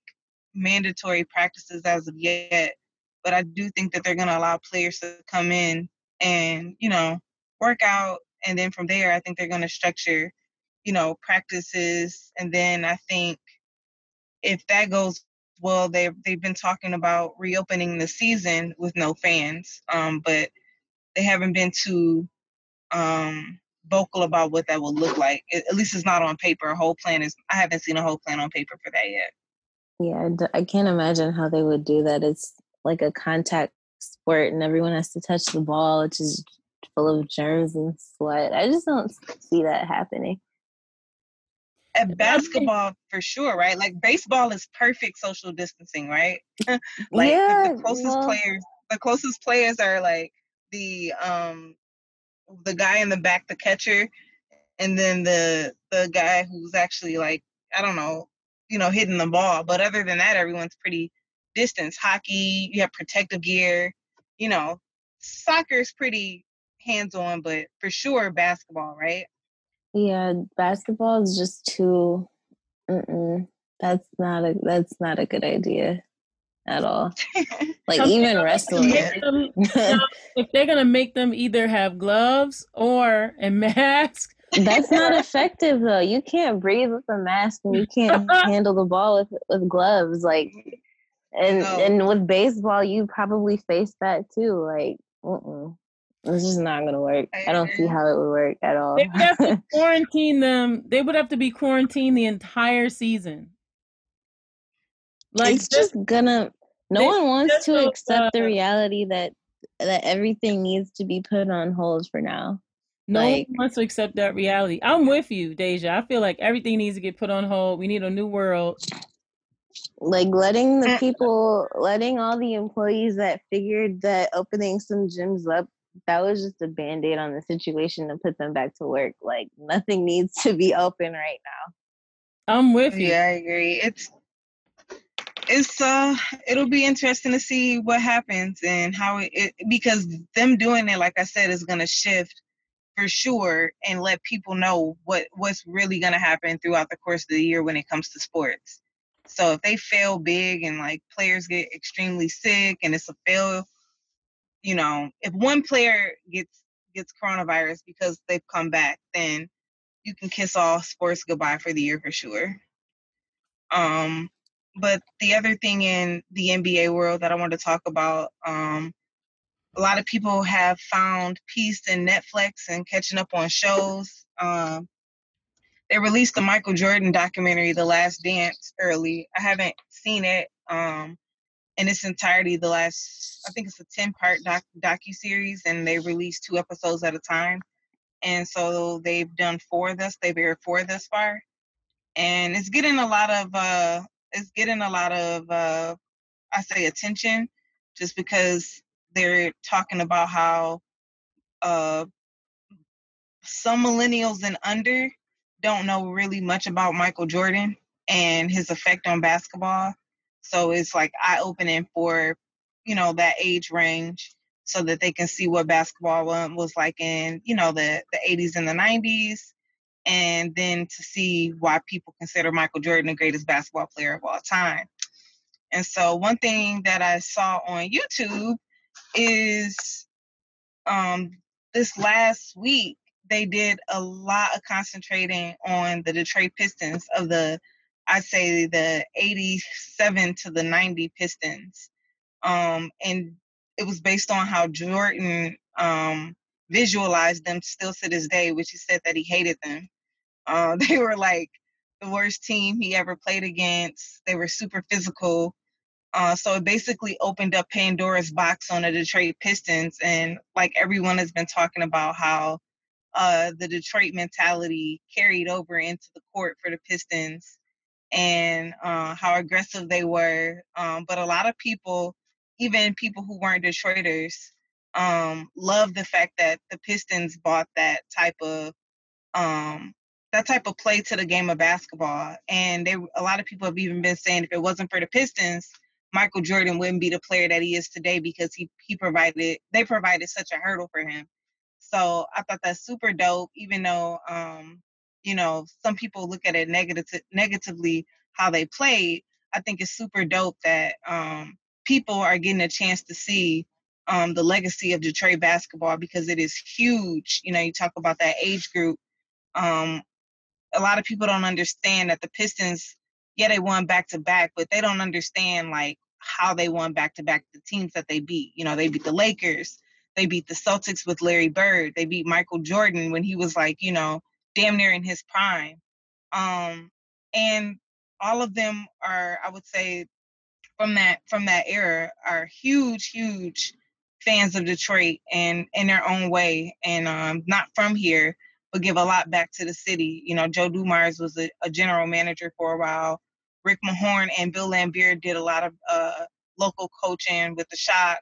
Speaker 2: mandatory practices as of yet. But I do think that they're gonna allow players to come in and you know work out, and then from there, I think they're gonna structure, you know, practices, and then I think if that goes well, they they've been talking about reopening the season with no fans, um, but they haven't been too um vocal about what that will look like. At at least it's not on paper. A whole plan is. I haven't seen a whole plan on paper for that yet.
Speaker 3: Yeah, I can't imagine how they would do that. It's like a contact sport and everyone has to touch the ball, which is full of germs and sweat. I just don't see that happening.
Speaker 2: At basketball, for sure, right? Like baseball is perfect social distancing, right? like
Speaker 3: yeah,
Speaker 2: the, the closest
Speaker 3: well,
Speaker 2: players, the closest players are like the um the guy in the back, the catcher, and then the the guy who's actually like I don't know, you know, hitting the ball. But other than that, everyone's pretty distance. Hockey, you have protective gear. You know, soccer is pretty hands on, but for sure basketball, right?
Speaker 3: Yeah, basketball is just too. Mm-mm, that's not a. That's not a good idea at all. Like even wrestling.
Speaker 1: Them- um, if they're gonna make them either have gloves or a mask,
Speaker 3: That's not effective though. You can't breathe with a mask and you can't handle the ball with with gloves. Like and
Speaker 2: No.
Speaker 3: and with baseball, you probably face that too. Like, mm-mm. it's just not gonna work.
Speaker 2: I
Speaker 3: I don't see how it would work at all.
Speaker 1: they would have to quarantine them. They would have to be quarantined the entire season.
Speaker 3: Like it's just, just gonna. No they, one wants to accept uh, the reality that that everything needs to be put on hold for now.
Speaker 1: No like, one wants to accept that reality. I'm with you, Deja. I feel like everything needs to get put on hold. We need a new world.
Speaker 3: Like letting the people, letting all the employees that figured that opening some gyms up, that was just a band aid on the situation to put them back to work. Like nothing needs to be open right now.
Speaker 1: I'm with you.
Speaker 2: Yeah, I agree. It's it's uh it'll be interesting to see what happens and how it, it because them doing it like I said is going to shift for sure and let people know what what's really going to happen throughout the course of the year when it comes to sports. So if they fail big and like players get extremely sick and it's a fail, you know, if one player gets gets coronavirus because they've come back, then you can kiss all sports goodbye for the year for sure. Um, but the other thing in the NBA world that I want to talk about, um, a lot of people have found peace in Netflix and catching up on shows. Um, they released the Michael Jordan documentary, The Last Dance, early. I haven't seen it um, in its entirety. The last, I think it's a ten-part doc docu series, and they released two episodes at a time. And so they've done four thus. They've aired four thus far, and it's getting a lot of uh, it's getting a lot of uh, I say attention, just because they're talking about how uh, some millennials and under don't know really much about Michael Jordan and his effect on basketball. So it's like eye opening for, you know, that age range so that they can see what basketball was like in, you know, the, the 80s and the 90s. And then to see why people consider Michael Jordan the greatest basketball player of all time. And so one thing that I saw on YouTube is um, this last week they did a lot of concentrating on the Detroit Pistons of the I'd say the 87 to the 90 Pistons. Um, and it was based on how Jordan um, visualized them still to this day, which he said that he hated them. Uh, they were like the worst team he ever played against. They were super physical. Uh, so it basically opened up Pandora's box on the Detroit Pistons, and like everyone has been talking about how uh, the Detroit mentality carried over into the court for the Pistons, and uh, how aggressive they were. Um, but a lot of people, even people who weren't Detroiters, um, love the fact that the Pistons bought that type of um, that type of play to the game of basketball. And they, a lot of people have even been saying if it wasn't for the Pistons, Michael Jordan wouldn't be the player that he is today because he he provided they provided such a hurdle for him. So I thought that's super dope, even though um, you know, some people look at it negative negatively how they played. I think it's super dope that um, people are getting a chance to see um, the legacy of Detroit basketball because it is huge. You know, you talk about that age group. Um, a lot of people don't understand that the Pistons, yeah, they won back to back, but they don't understand like how they won back to back the teams that they beat. You know, they beat the Lakers, they beat the Celtics with Larry Bird, they beat Michael Jordan when he was like, you know, damn near in his prime. Um, and all of them are, I would say, from that from that era, are huge, huge fans of Detroit and in their own way, and um, not from here, but give a lot back to the city. You know, Joe Dumars was a, a general manager for a while. Rick Mahorn and Bill Laimbeer did a lot of uh, local coaching with the shot.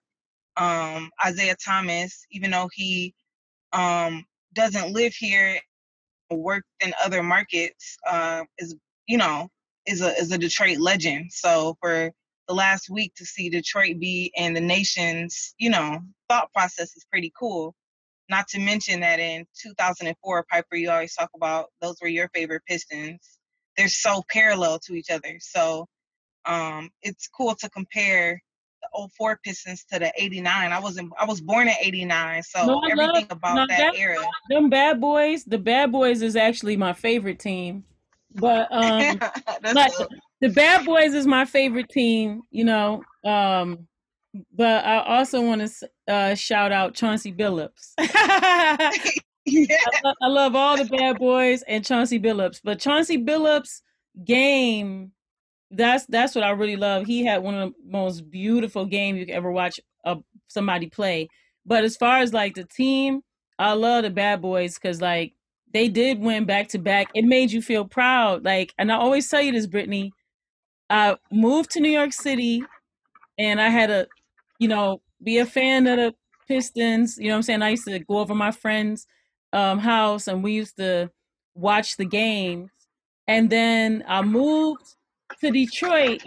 Speaker 2: Um, Isiah Thomas, even though he um, doesn't live here, worked in other markets, uh, is you know is a is a Detroit legend. So for the last week to see Detroit be in the nation's you know thought process is pretty cool. Not to mention that in 2004, Piper, you always talk about those were your favorite Pistons they're so parallel to each other. So um, it's cool to compare the 04 Pistons to the 89. I wasn't I was born in 89, so no, everything love, about no, that, that era.
Speaker 1: Them bad boys, the bad boys is actually my favorite team. But um the bad boys is my favorite team, you know. Um but I also want to uh, shout out Chauncey Billups. Yeah. I, lo- I, love all the bad boys and Chauncey Billups, but Chauncey Billups' game that's that's what I really love. He had one of the most beautiful games you could ever watch uh, somebody play. But as far as like the team, I love the Bad Boys because like they did win back to back. It made you feel proud. Like, and I always tell you this, Brittany. I moved to New York City, and I had to, you know, be a fan of the Pistons. You know what I'm saying? I used to go over my friend's um, house, and we used to watch the games. And then I moved to Detroit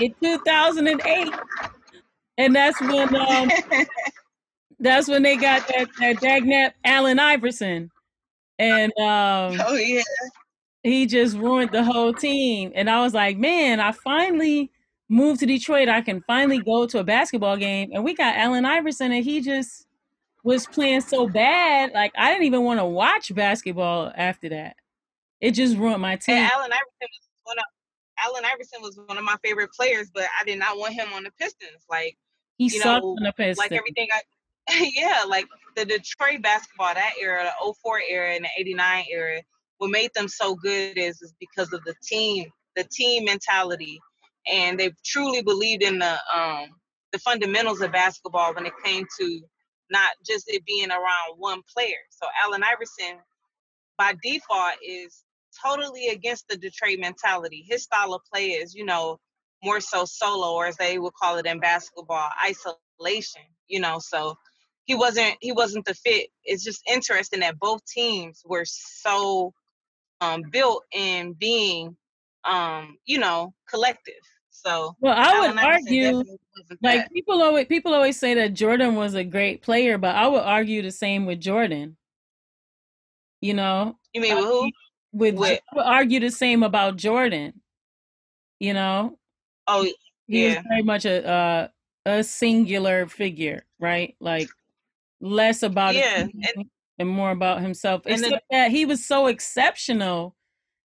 Speaker 1: in 2008, and that's when um, that's when they got that that Dagnap Allen Iverson, and um,
Speaker 2: oh yeah,
Speaker 1: he just ruined the whole team. And I was like, man, I finally moved to Detroit. I can finally go to a basketball game, and we got Allen Iverson, and he just was playing so bad. Like I didn't even want to watch basketball after that. It just ruined my team.
Speaker 2: And Allen Iverson was one of Allen Iverson was one of my favorite players, but I did not want him on the Pistons. Like
Speaker 1: he
Speaker 2: you
Speaker 1: sucked
Speaker 2: know,
Speaker 1: on the Pistons.
Speaker 2: like everything I yeah, like the Detroit basketball, that era, the 04 era and the 89 era, what made them so good is is because of the team, the team mentality. And they truly believed in the um the fundamentals of basketball when it came to not just it being around one player. So Allen Iverson by default is totally against the Detroit mentality. His style of play is, you know, more so solo, or as they would call it in basketball, isolation. You know, so he wasn't he wasn't the fit. It's just interesting that both teams were so um, built in being, um, you know, collective. So
Speaker 1: well, I would argue, like
Speaker 2: that.
Speaker 1: people always people always say that Jordan was a great player, but I would argue the same with Jordan. You know,
Speaker 2: You mean with who?
Speaker 1: with
Speaker 2: With-
Speaker 1: I would argue the same about Jordan. You know,
Speaker 2: Oh,
Speaker 1: he
Speaker 2: Yeah.
Speaker 1: was very much a uh, a singular figure, right? Like less about
Speaker 2: Yeah,
Speaker 1: team
Speaker 2: and-
Speaker 1: and more about himself.
Speaker 2: And then-
Speaker 1: that he was so exceptional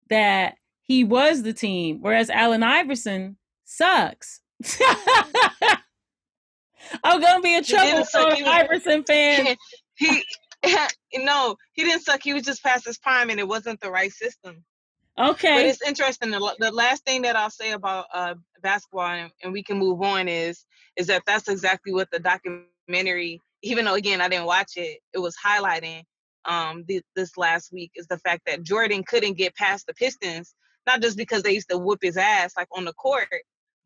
Speaker 1: that he was the team, whereas Allen Iverson sucks. I'm gonna be in
Speaker 2: He didn't
Speaker 1: trouble for
Speaker 2: he
Speaker 1: Iverson fan.
Speaker 2: he no, he didn't suck. He was just past his prime, and it wasn't the right system.
Speaker 1: Okay, but
Speaker 2: it's interesting. The, the last thing that I'll say about uh, basketball, and, and we can move on, is is that that's exactly what the documentary, even though again I didn't watch it, it was highlighting um th- this last week is the fact that Jordan couldn't get past the Pistons, not just because they used to whoop his ass like on the court,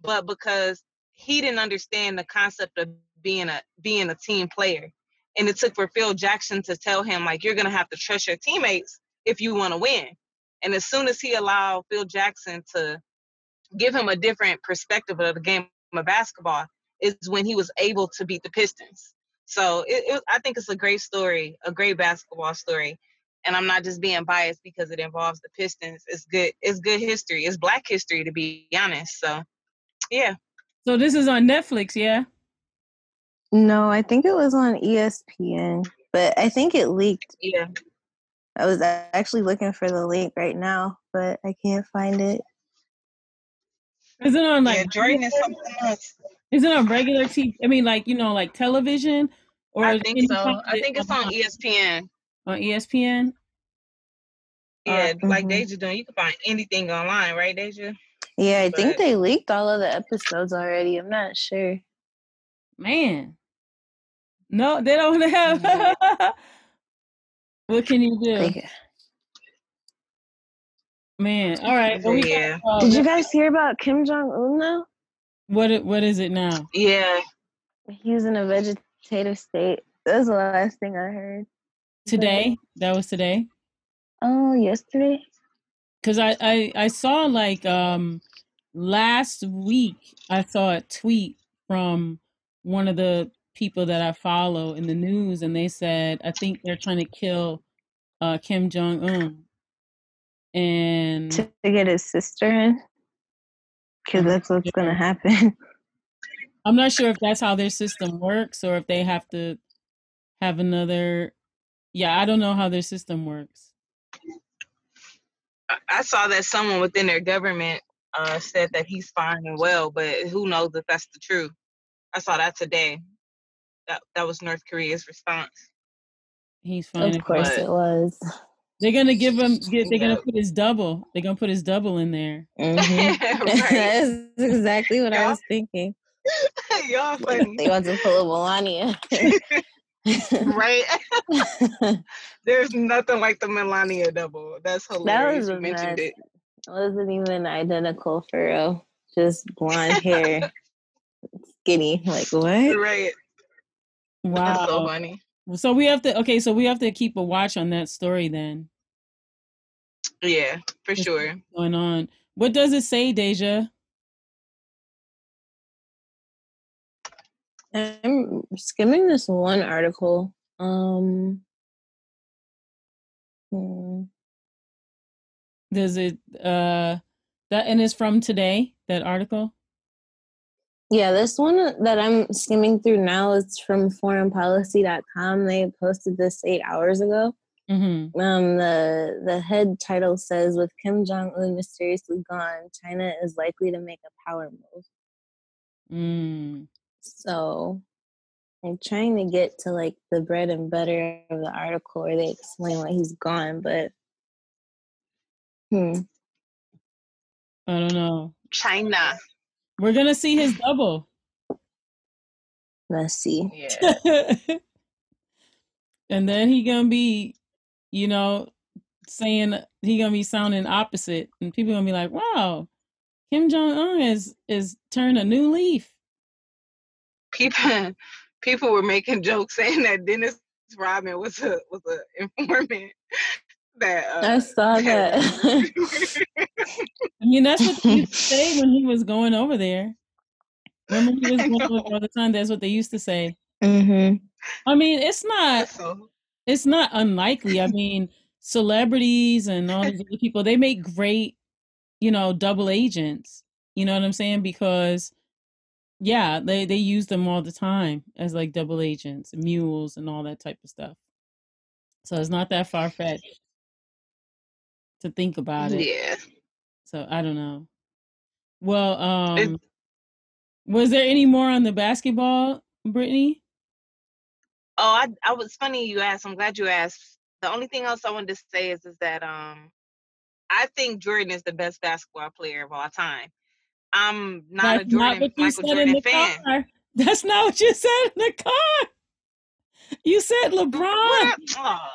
Speaker 2: but because he didn't understand the concept of being a being a team player. And it took for Phil Jackson to tell him like you're gonna have to trust your teammates if you want to win. And as soon as he allowed Phil Jackson to give him a different perspective of the game of basketball, is when he was able to beat the Pistons. So it, it, I think it's a great story, a great basketball story. And I'm not just being biased because it involves the Pistons. It's good. It's good history. It's Black history, to be honest. So, yeah.
Speaker 1: so this is on Netflix, yeah.
Speaker 3: No, I think it was on ESPN, but I think it leaked.
Speaker 2: Yeah.
Speaker 3: I was actually looking for the link right now, but I can't find it.
Speaker 1: Is it on like
Speaker 2: yeah, Jordan is something else.
Speaker 1: Is it on regular TV? I mean, like you know, like television, or
Speaker 2: I think so. I think it's on ESPN.
Speaker 1: on ESPN.
Speaker 2: Yeah, like
Speaker 3: Mhm.
Speaker 2: Deja doing. You can find anything online, right, Deja?
Speaker 3: Yeah, I think they leaked all of the episodes already. I'm not sure.
Speaker 1: Man, no, they don't have. what can you do,
Speaker 3: Like,
Speaker 1: man? All right, well, we got,
Speaker 2: Yeah.
Speaker 1: uh,
Speaker 3: did you guys hear about Kim Jong Un now?
Speaker 1: what what is it now?
Speaker 2: Yeah.
Speaker 3: he's in a vegetative state. That was the last thing I heard.
Speaker 1: Today, that was today.
Speaker 3: Oh, yesterday.
Speaker 1: Because I, I I saw like um last week I saw a tweet from one of the people that I follow in the news, and they said I think they're trying to kill uh Kim Jong Un, and
Speaker 3: To, to get his sister in, because that's what's gonna happen.
Speaker 1: I'm not sure if that's how their system works or if they have to have another. Yeah, I don't know how their system works.
Speaker 2: I- I saw that someone within their government uh, said that he's fine and well, but who knows if that's the truth? I saw that today. That that was North Korea's response.
Speaker 1: He's fine.
Speaker 3: of course
Speaker 2: but-
Speaker 3: it was.
Speaker 1: They're gonna give him. Get, they're gonna put his double. They're gonna put his double in there.
Speaker 3: Mhm. That's exactly what I
Speaker 2: Y'all-
Speaker 3: was thinking.
Speaker 2: Y'all funny,
Speaker 3: They want to pull a Melania.
Speaker 2: right? There's nothing like the Melania double. That's hilarious.
Speaker 3: that
Speaker 2: hilarious.
Speaker 3: was
Speaker 2: you mentioned
Speaker 3: mess.
Speaker 2: it.
Speaker 3: Wasn't even identical for real. Just blonde hair, skinny. Like what?
Speaker 2: Right. That's so
Speaker 1: Wow.
Speaker 2: funny.
Speaker 1: So we have to. Okay, so we have to keep a watch on that story then.
Speaker 2: Yeah, for
Speaker 1: Just
Speaker 2: sure.
Speaker 1: going on? What does it say, Deja?
Speaker 3: I'm skimming this one article. Um, hmm.
Speaker 1: Does it? Uh, that and is from today. That article.
Speaker 3: yeah, this one that I'm skimming through now is from foreignpolicy.com. They posted this eight hours ago.
Speaker 1: Mm-hmm.
Speaker 3: Um, the the head title says, "With Kim Jong Un mysteriously gone, China is likely to make a power move."
Speaker 1: Mm.
Speaker 3: So, I'm trying to get to like the bread and butter of the article where they explain why he's gone, but hmm,
Speaker 1: I don't know.
Speaker 2: China.
Speaker 1: We're gonna see his double.
Speaker 3: let's see.
Speaker 2: Yeah.
Speaker 1: and then he gonna be, you know, saying he gonna be sounding opposite, and people gonna be like, "Wow, Kim Jong Un is is turned a new leaf."
Speaker 2: People people were making jokes saying that Dennis Rodman was a was an informant. That uh,
Speaker 3: I saw that.
Speaker 1: I mean, that's what they used to say when he was going over there. Remember, he was going over all the time. That's what they used to say.
Speaker 3: hmm
Speaker 1: I mean, it's not
Speaker 2: so
Speaker 1: it's not unlikely. I mean, celebrities and all these other people, they make great, you know, double agents. You know what I'm saying? Because yeah, they they use them all the time as like double agents, mules and all that type of stuff. So it's not that far fetched to think about it.
Speaker 2: yeah.
Speaker 1: So I don't know. Well,
Speaker 2: It-
Speaker 1: um was there any more on the basketball, Brittany?
Speaker 2: Oh, I I was funny you asked. I'm glad you asked. The only thing else I wanted to say is is that um I think Jordan is the best basketball player of all time. I'm not a
Speaker 1: That's not
Speaker 2: Jordan
Speaker 1: what you
Speaker 2: Michael
Speaker 1: said in
Speaker 2: Jordan
Speaker 1: the
Speaker 2: fan.
Speaker 1: car. That's not what you said in the car. You said LeBron.
Speaker 2: Oh,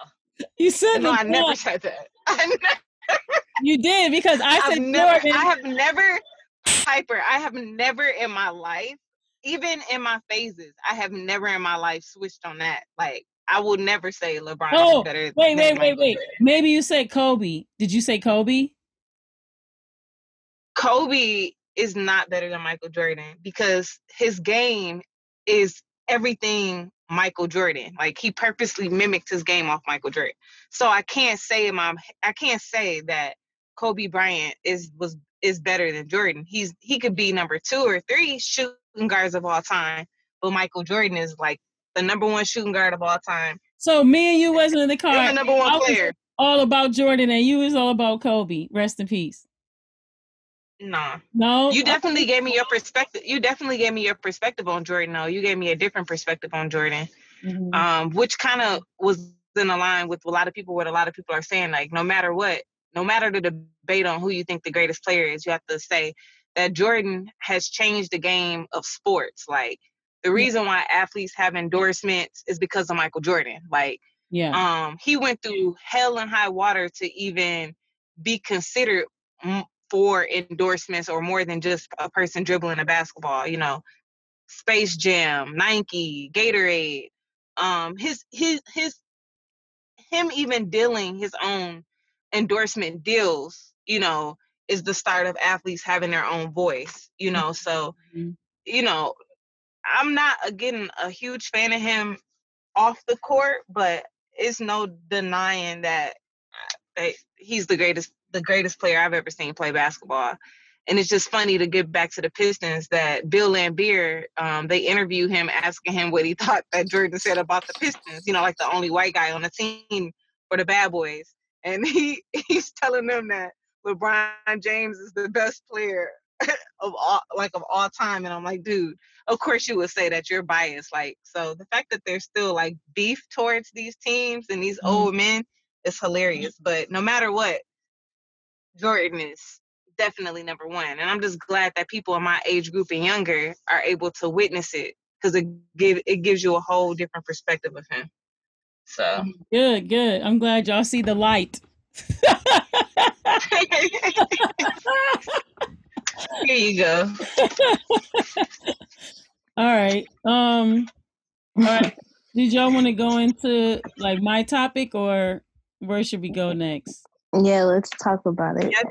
Speaker 1: You said
Speaker 2: no,
Speaker 1: LeBron.
Speaker 2: I never said that. I never,
Speaker 1: You did because I said
Speaker 2: never,
Speaker 1: Jordan.
Speaker 2: I have never, Piper, I have never in my life, even in my phases, I have never in my life switched on that. Like, I will never say LeBron
Speaker 1: Oh,
Speaker 2: is better.
Speaker 1: wait,
Speaker 2: than
Speaker 1: wait, wait, wait. Maybe you said Kobe. Did you say Kobe?
Speaker 2: Kobe is not better than Michael Jordan because his game is everything Michael Jordan. Like he purposely mimicked his game off Michael Jordan. So I can't say my I can't say that Kobe Bryant is was is better than Jordan. He's he could be number two or three shooting guards of all time, but Michael Jordan is like the number one shooting guard of all time.
Speaker 1: So me and you wasn't in the car.
Speaker 2: The number one player.
Speaker 1: all about Jordan and you is all about Kobe. Rest in peace.
Speaker 2: Nah.
Speaker 1: No,
Speaker 2: You definitely gave me your perspective. You definitely gave me your perspective on Jordan. though. you gave me a different perspective on Jordan,
Speaker 1: Mhm.
Speaker 2: um, which kind of was in line with a lot of people. What a lot of people are saying, like no matter what, no matter the debate on who you think the greatest player is, you have to say that Jordan has changed the game of sports. Like the reason why athletes have endorsements is because of Michael Jordan. Like
Speaker 1: yeah.
Speaker 2: um he went through hell and high water to even be considered m- for endorsements or more than just a person dribbling a basketball you know space jam nike gatorade um his his his him even dealing his own endorsement deals you know is the start of athletes having their own voice you know so
Speaker 1: Mhm.
Speaker 2: you know i'm not again a huge fan of him off the court but it's no denying that uh, he's the greatest the greatest player I've ever seen play basketball. And it's just funny to get back to the Pistons that Bill Laimbeer, um, they interviewed him asking him what he thought that Jordan said about the Pistons, you know, like the only white guy on the team for the bad boys. And he he's telling them that LeBron James is the best player of all like of all time. And I'm like, dude, of course you would say that you're biased. Like, so the fact that there's still like beef towards these teams and these
Speaker 1: Mhm.
Speaker 2: old men is hilarious. But no matter what, Jordan is definitely number one. And I'm just glad that people in my age group and younger are able to witness it because it give it gives you a whole different perspective of him. So
Speaker 1: good, good. I'm glad y'all see the light.
Speaker 2: Here you go.
Speaker 1: all right. Um all right. Did y'all want to go into like my topic or where should we go next?
Speaker 3: Yeah, let's talk about it.
Speaker 2: Yes.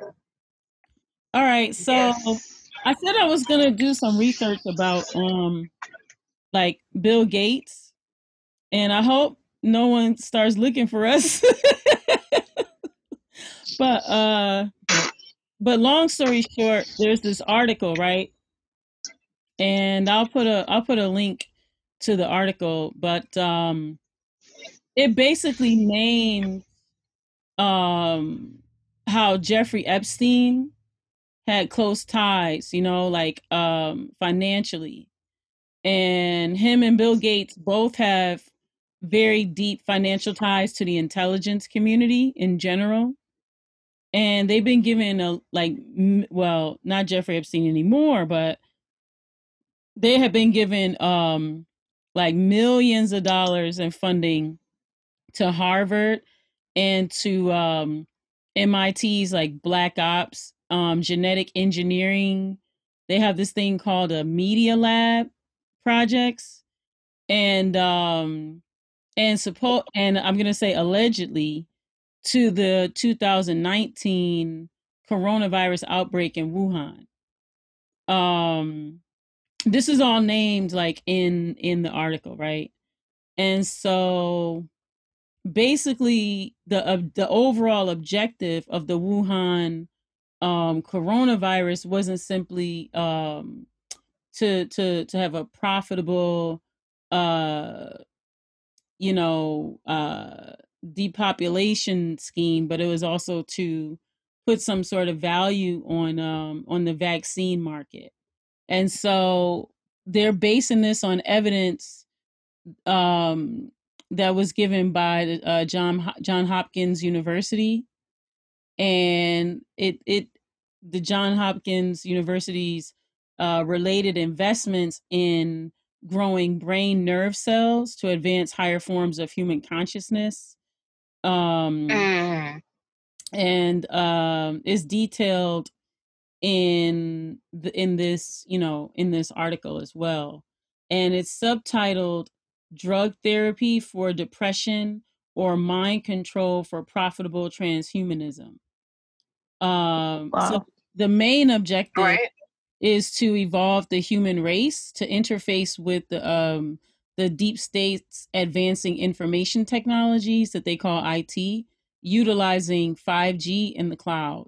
Speaker 1: All right. So
Speaker 2: Yes.
Speaker 1: I said I was gonna do some research about um like Bill Gates and I hope no one starts looking for us. but uh but long story short, there's this article, right? And I'll put a I'll put a link to the article, but um it basically names um how Jeffrey Epstein had close ties, you know, like um financially. And him and Bill Gates both have very deep financial ties to the intelligence community in general. And they've been given a like well, not Jeffrey Epstein anymore, but they have been given um like millions of dollars in funding to Harvard and to um MIT's like Black Ops, um, genetic engineering. They have this thing called a media lab projects. And um and support and I'm gonna say allegedly to the 2019 coronavirus outbreak in Wuhan. Um this is all named like in in the article, right? And so basically the uh, the overall objective of the Wuhan um coronavirus wasn't simply um to to to have a profitable uh you know uh depopulation scheme but it was also to put some sort of value on um on the vaccine market. And so they're basing this on evidence um that was given by uh, John John Hopkins University and it it the John Hopkins University's uh, related investments in growing brain nerve cells to advance higher forms of human consciousness um,
Speaker 2: Mm.
Speaker 1: and um, is detailed in the, in this you know in this article as well and it's subtitled drug therapy for depression or mind control for profitable transhumanism um so the main objective
Speaker 2: Right.
Speaker 1: is to evolve the human race to interface with the um the deep state's advancing information technologies that they call IT, utilizing 5G in the cloud.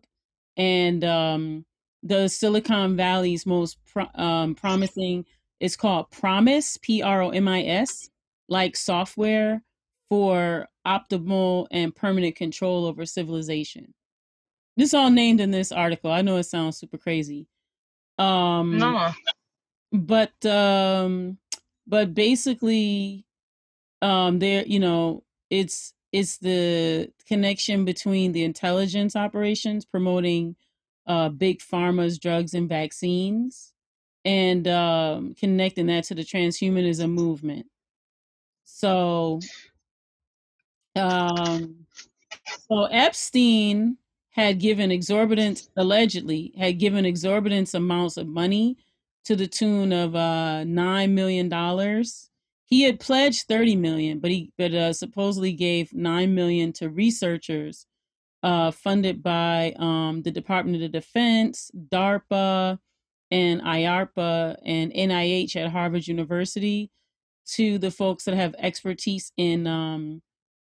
Speaker 1: And um, the Silicon Valley's most pro- um, promising is called Promise, P R O M I S, like software for optimal and permanent control over civilization. This all named in this article. I know it sounds super crazy. Um,
Speaker 2: No.
Speaker 1: but um but basically um there you know it's it's the connection between the intelligence operations promoting uh big pharma's drugs and vaccines and um connecting that to the transhumanism movement so um so epstein had given exorbitant allegedly had given exorbitant amounts of money to the tune of uh nine million dollars. He had pledged thirty million, but he but uh, supposedly gave nine million to researchers uh, funded by um, the Department of Defense, DARPA, and IARPA and NIH at Harvard University to the folks that have expertise in um,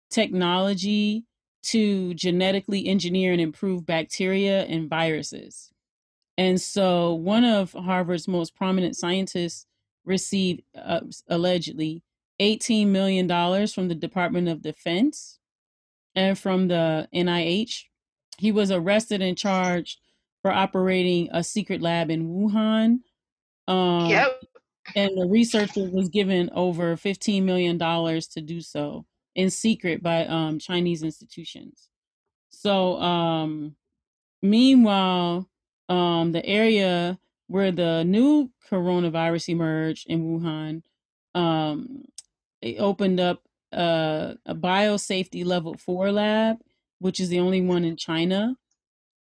Speaker 1: technology to genetically engineer and improve bacteria and viruses. And so one of Harvard's most prominent scientists received uh, allegedly $18 million from the Department of Defense and from the NIH. He was arrested and charged for operating a secret lab in Wuhan. Um,
Speaker 2: Yep.
Speaker 1: And the researcher was given over $15 million to do so in secret by um, Chinese institutions. So, um, meanwhile, um, the area where the new coronavirus emerged in Wuhan, um, it opened up a, a biosafety level four lab, which is the only one in China,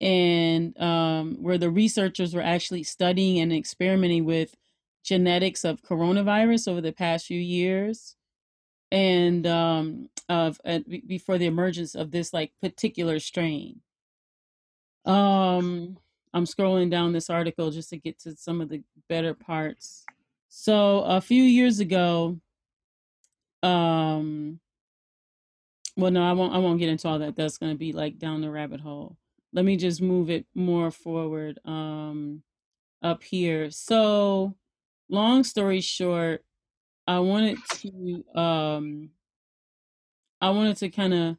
Speaker 1: and um, where the researchers were actually studying and experimenting with genetics of coronavirus over the past few years and um, of uh, before the emergence of this like particular strain. Um, I'm scrolling down this article just to get to some of the better parts. So a few years ago, um, well, no, I won't. I won't get into all that. That's going to be like down the rabbit hole. Let me just move it more forward. Um, up here. So, long story short, I wanted to um I wanted to kind of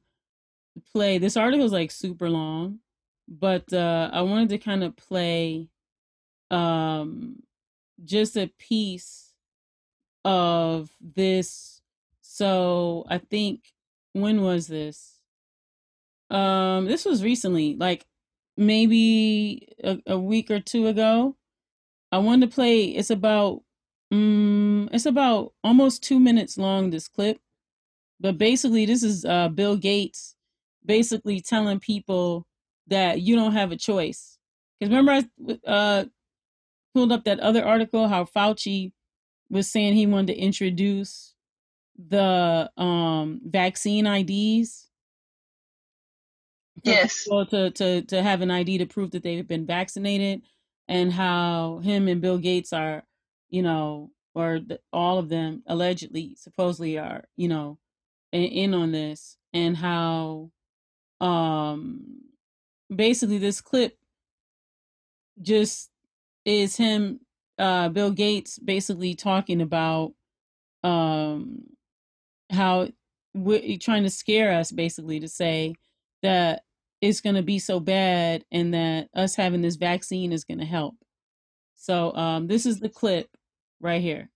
Speaker 1: play this article is like super long, but uh I wanted to kind of play um just a piece of this so I think when was this? Um this was recently, like maybe a, a week or two ago. I wanted to play it's about Mm, it's about almost two minutes long, this clip. But basically, this is uh, Bill Gates basically telling people that you don't have a choice. Because remember, I uh, pulled up that other article how Fauci was saying he wanted to introduce the um, vaccine IDs.
Speaker 2: Yes.
Speaker 1: To, to, to have an ID to prove that they've been vaccinated, and how him and Bill Gates are you know, or the, all of them allegedly, supposedly are, you know, in, in on this, and how, um, basically this clip just is him, uh, Bill Gates, basically talking about, um, how we're trying to scare us, basically, to say that it's going to be so bad and that us having this vaccine is going to help. So um, this is the clip right here.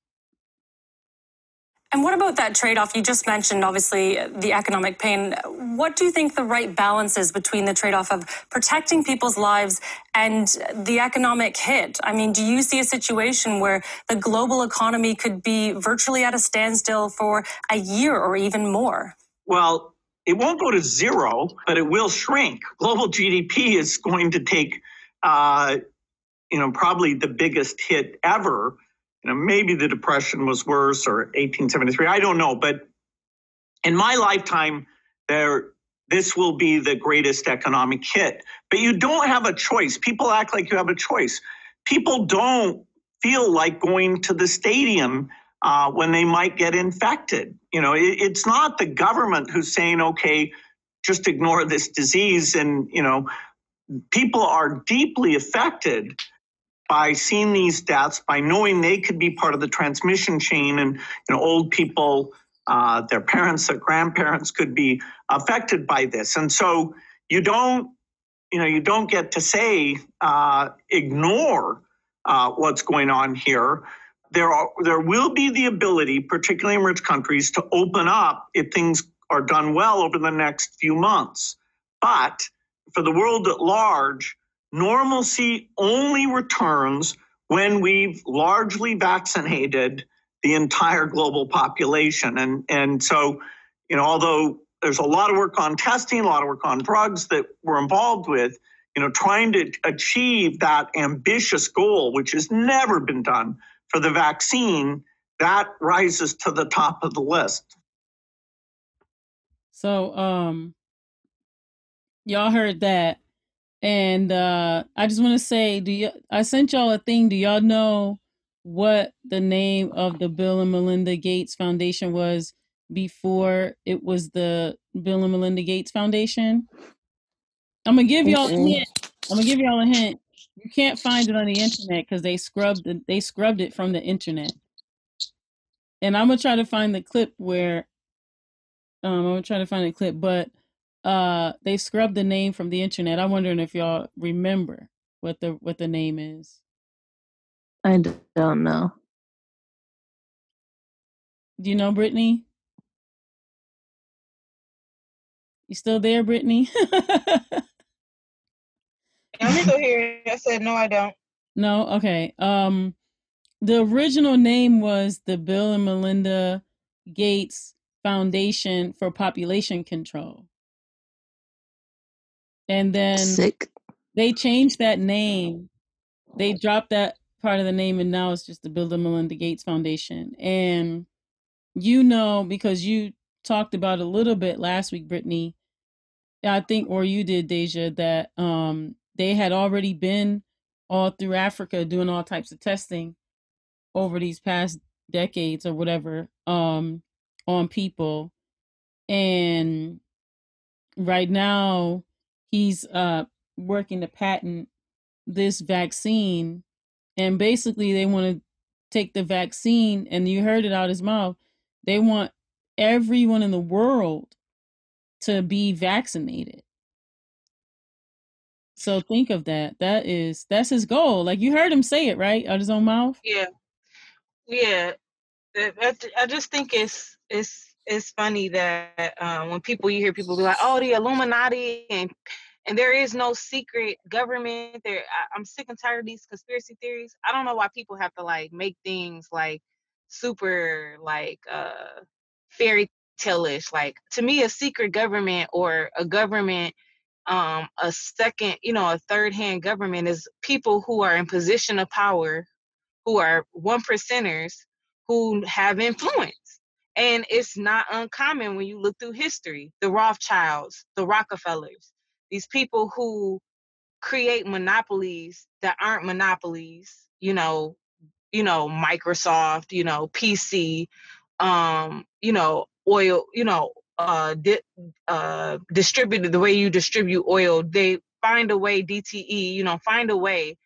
Speaker 4: And what about that trade off? You just mentioned, obviously, the economic pain. What do you think the right balance is between the trade off of protecting people's lives and the economic hit? I mean, do you see a situation where the global economy could be virtually at a standstill for a year or even more?
Speaker 5: Well, it won't go to zero, but it will shrink. Global GDP is going to take, uh, you know, probably the biggest hit ever you know, maybe the depression was worse or 1873. I don't know, but in my lifetime, there this will be the greatest economic hit. But you don't have a choice. People act like you have a choice. People don't feel like going to the stadium uh, when they might get infected. You know, it, it's not the government who's saying, okay, just ignore this disease. And, you know, people are deeply affected by seeing these deaths, by knowing they could be part of the transmission chain, and you know, old people, uh, their parents, their grandparents could be affected by this, and so you don't, you know, you don't get to say uh, ignore uh, what's going on here. There are there will be the ability, particularly in rich countries, to open up if things are done well over the next few months, but for the world at large normalcy only returns when we've largely vaccinated the entire global population. And, and so, you know, although there's a lot of work on testing, a lot of work on drugs that we're involved with, you know, trying to achieve that ambitious goal, which has never been done for the vaccine, that rises to the top of the list.
Speaker 1: So, um, y'all heard that. And uh I just want to say, do you I sent y'all a thing. Do y'all know what the name of the Bill and Melinda Gates Foundation was before it was the Bill and Melinda Gates Foundation? I'm gonna give y'all a hint. I'm gonna give y'all a hint. You can't find it on the internet because they scrubbed it, they scrubbed it from the internet. And I'm gonna try to find the clip where um I'm gonna try to find a clip, but uh they scrubbed the name from the internet. I'm wondering if y'all remember what the what the name is.
Speaker 3: I don't know.
Speaker 1: Do you know Brittany? You still there, Brittany?
Speaker 2: I'm still here. I said no, I don't.
Speaker 1: No, okay. Um, the original name was the Bill and Melinda Gates Foundation for Population Control. And then
Speaker 6: Sick.
Speaker 1: they changed that name. They dropped that part of the name and now it's just the Bill and Melinda Gates Foundation. And you know, because you talked about a little bit last week, Brittany, I think, or you did, Deja, that um they had already been all through Africa doing all types of testing over these past decades or whatever um on people. And right now he's uh working to patent this vaccine. And basically they want to take the vaccine and you heard it out his mouth they want everyone in the world to be vaccinated so think of that that is that's his goal like you heard him say it right out of his own mouth
Speaker 2: Yeah, yeah. I, I just think it's it's it's funny that uh, when people you hear people be like, "Oh, the Illuminati," and and there is no secret government. There, I, I'm sick and tired of these conspiracy theories. I don't know why people have to like make things like super like uh fairy tale-ish. Like to me, a secret government or a government um a second you know a third hand government is people who are in position of power who are one percenters who have influence. And it's not uncommon when you look through history the rothschilds the rockefellers these people who create monopolies that aren't monopolies you know you know microsoft you know pc um you know oil you know uh, di- uh distributed the way you distribute oil they find a way dte you know find a way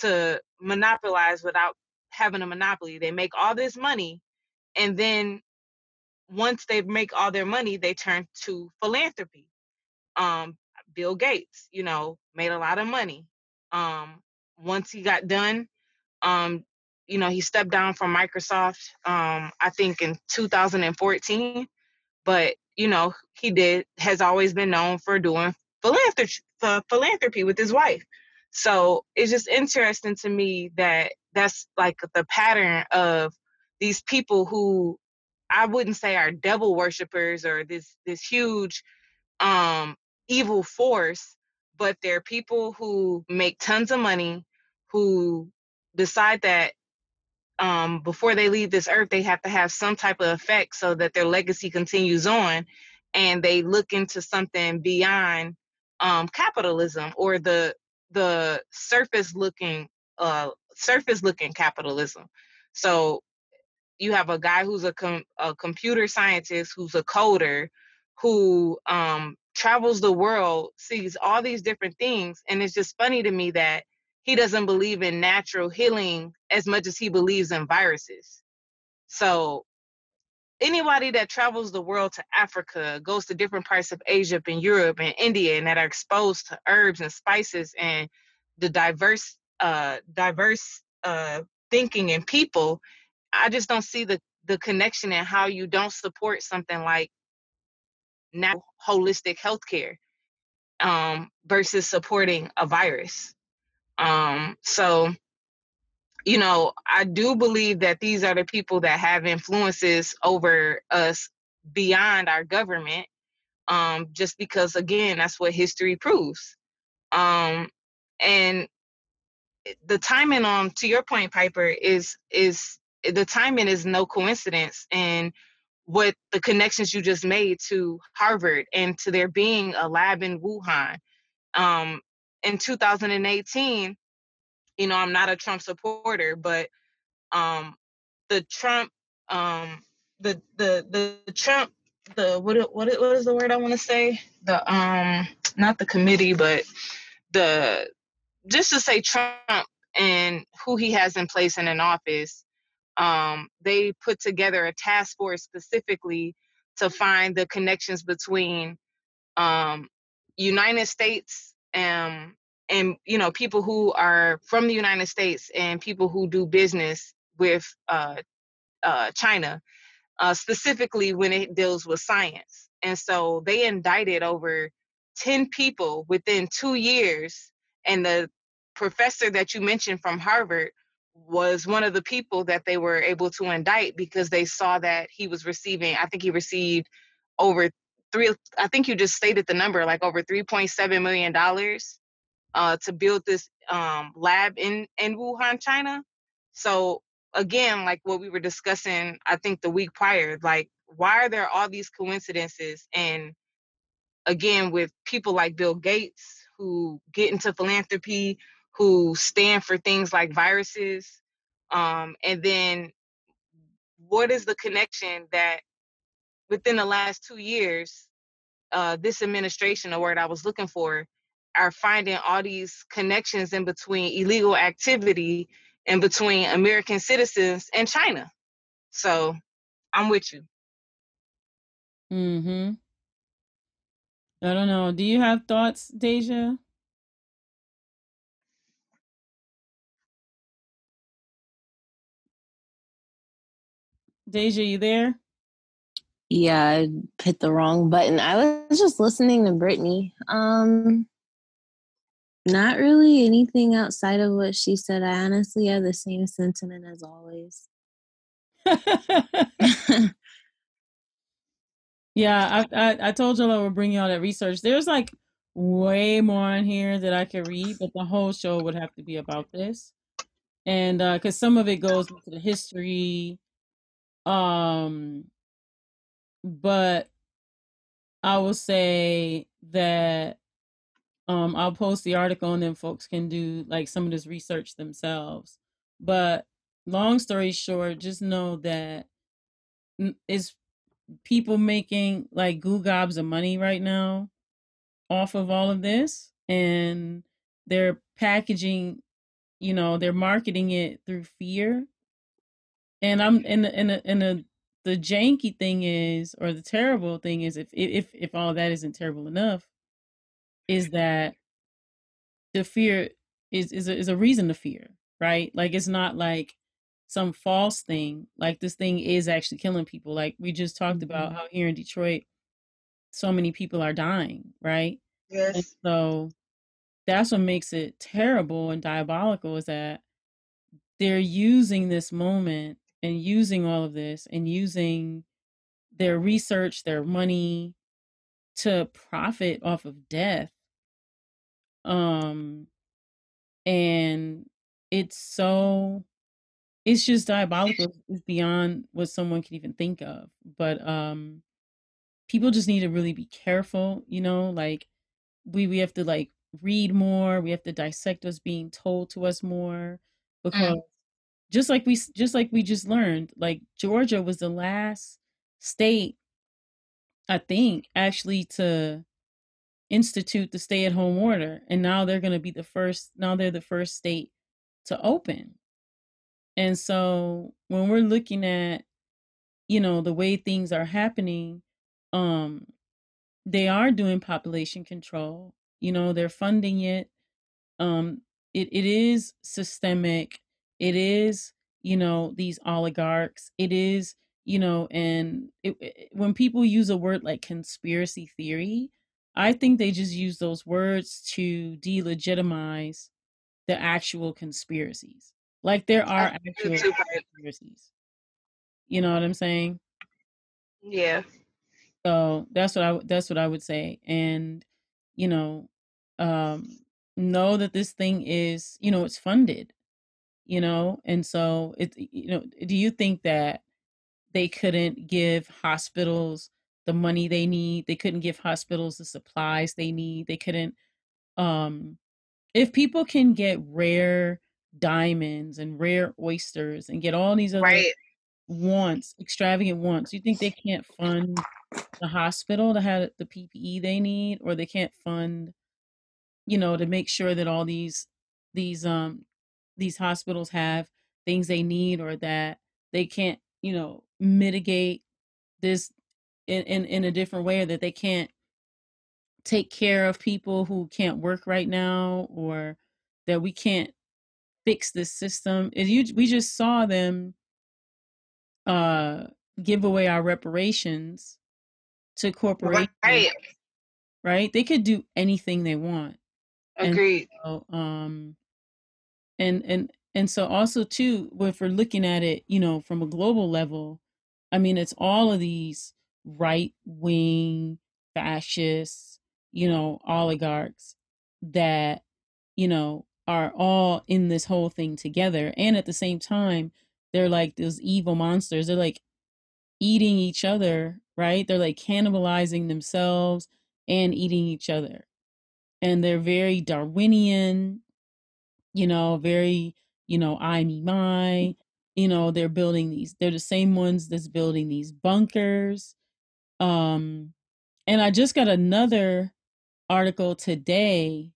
Speaker 2: to monopolize without having a monopoly. They make all this money and then once they make all their money they turn to philanthropy. Um bill gates you know made a lot of money. Um once he got done um you know he stepped down from microsoft um i think in 2014 but you know he did has always been known for doing philanthropy philanthropy with his wife. So it's just interesting to me that that's like the pattern of these people who i wouldn't say are devil worshippers or this this huge um evil force but they're people who make tons of money who decide that um, before they leave this earth, they have to have some type of effect so that their legacy continues on, and they look into something beyond um, capitalism or the the surface looking uh, surface looking capitalism. So you have a guy who's a, com- a computer scientist, who's a coder, who um, travels the world, sees all these different things, and it's just funny to me that he doesn't believe in natural healing as much as he believes in viruses. So anybody that travels the world to Africa, goes to different parts of Asia and Europe and India and that are exposed to herbs and spices and the diverse uh diverse uh thinking and people, I just don't see the the connection and how you don't support something like now holistic healthcare um versus supporting a virus. Um, so, you know, I do believe that these are the people that have influences over us beyond our government. Um, just because, again, that's what history proves. Um, and the timing on, to your point, Piper, is is the timing is no coincidence, and what the connections you just made to Harvard and to there being a lab in Wuhan. Um, in 2018, you know, I'm not a Trump supporter, but um, the Trump, um, the the the Trump, the what what what is the word I want to say? The um, not the committee, but the just to say Trump and who he has in place and in office. Um, they put together a task force specifically to find the connections between um, United States um, and you know people who are from the United States and people who do business with uh, uh, China, uh, specifically when it deals with science. And so they indicted over 10 people within two years. And the professor that you mentioned from Harvard was one of the people that they were able to indict because they saw that he was receiving, I think he received over three, I think you just stated the number, like over $3.7 million uh, to build this um, lab in, in Wuhan, China. So again, like what we were discussing, I think the week prior, like why are there all these coincidences? And again, with people like Bill Gates who get into philanthropy, who stand for things like viruses, um, and then what is the connection that within the last two years, uh, this administration, the word I was looking for, are finding all these connections in between illegal activity and between American citizens and China. So I'm with you.
Speaker 1: Mm-hmm. I don't know. Do you have thoughts, Deja? Deja, you there?
Speaker 3: Yeah, I hit the wrong button. I was just listening to Brittany. Um not really anything outside of what she said. I honestly have the same sentiment as always.
Speaker 1: yeah, I, I, I told y'all I would bring y'all that research. There's like way more on here that I could read, but the whole show would have to be about this, and because uh, some of it goes into the history, um, but I will say that um, I'll post the article and then folks can do like some of this research themselves. But long story short, just know that it's people making like goo gobs of money right now off of all of this and they're packaging you know they're marketing it through fear and i'm in in in a the janky thing is or the terrible thing is if if if all that isn't terrible enough is that the fear is is a, is a reason to fear, right? Like it's not like some false thing. Like this thing is actually killing people. Like we just talked mm-hmm. about how here in Detroit, so many people are dying, right?
Speaker 2: Yes.
Speaker 1: And so that's what makes it terrible and diabolical is that they're using this moment and using all of this and using their research, their money to profit off of death um and it's so it's just diabolical it's beyond what someone can even think of but um people just need to really be careful you know like we we have to like read more we have to dissect what's being told to us more because mm. Just like we just like we just learned like georgia was the last state i think actually to institute the stay at home order and now they're going to be the first now they're the first state to open. And so when we're looking at you know the way things are happening um they are doing population control you know they're funding it. Um it, it is systemic it is you know these oligarchs it is you know and it, it, when people use a word like conspiracy theory I think they just use those words to delegitimize the actual conspiracies. Like there are actual conspiracies. You know what I'm saying?
Speaker 2: Yeah.
Speaker 1: So that's what I that's what I would say, and you know, um, know that this thing is you know it's funded, you know, and so it you know. Do you think that they couldn't give hospitals the money they need. They couldn't give hospitals the supplies they need. They couldn't um if people can get rare diamonds and rare oysters and get all these other right. wants, extravagant wants, you think they can't fund the hospital to have the PPE they need or they can't fund you know to make sure that all these these um these hospitals have things they need or that they can't you know mitigate this in, in, in a different way or that they can't take care of people who can't work right now or that we can't fix this system. Is you we just saw them uh give away our reparations to corporations,
Speaker 2: Right.
Speaker 1: right? They could do anything they want. And
Speaker 2: Agreed.
Speaker 1: so, um, and and and so also too, if we're looking at it, you know, from a global level, I mean, it's all of these right wing fascists, you know, oligarchs that, you know, are all in this whole thing together. And at the same time, they're like those evil monsters. They're like eating each other, right? They're like cannibalizing themselves and eating each other. And they're very Darwinian, you know, very, you know, I me my, you know, they're building these, they're the same ones that's building these bunkers. Um, and I just got another article today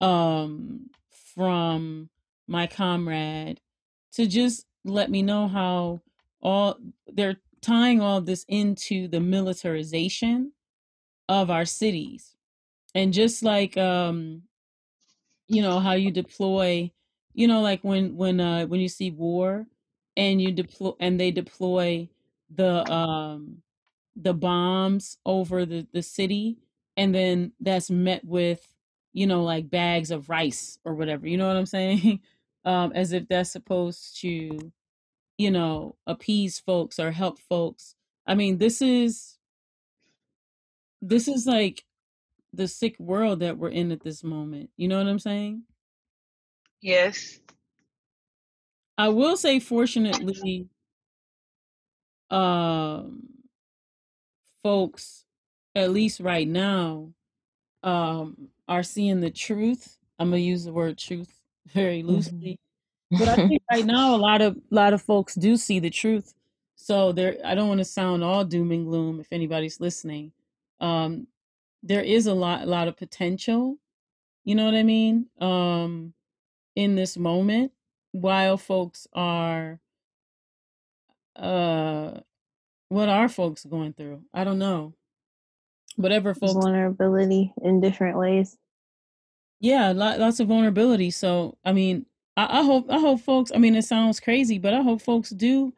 Speaker 1: um from my comrade to just let me know how all they're tying all this into the militarization of our cities and just like um you know how you deploy you know like when when uh when you see war and you deploy and they deploy the um the bombs over the the city and then that's met with you know like bags of rice or whatever you know what i'm saying? Um as if that's supposed to you know appease folks or help folks. I mean this is this is like the sick world that we're in at this moment you know what i'm saying?
Speaker 2: Yes.
Speaker 1: i will say fortunately um folks at least right now um are seeing the truth. I'm gonna use the word truth very loosely but i think right now a lot of a lot of folks do see the truth. So there i don't want to sound all doom and gloom if anybody's listening. Um there is a lot a lot of potential you know what i mean um in this moment while folks are uh what are folks going through? I don't know. Whatever folks
Speaker 3: vulnerability in different ways.
Speaker 1: yeah lot, lots of vulnerability so i mean I, I hope i hope folks i mean it sounds crazy but i hope folks do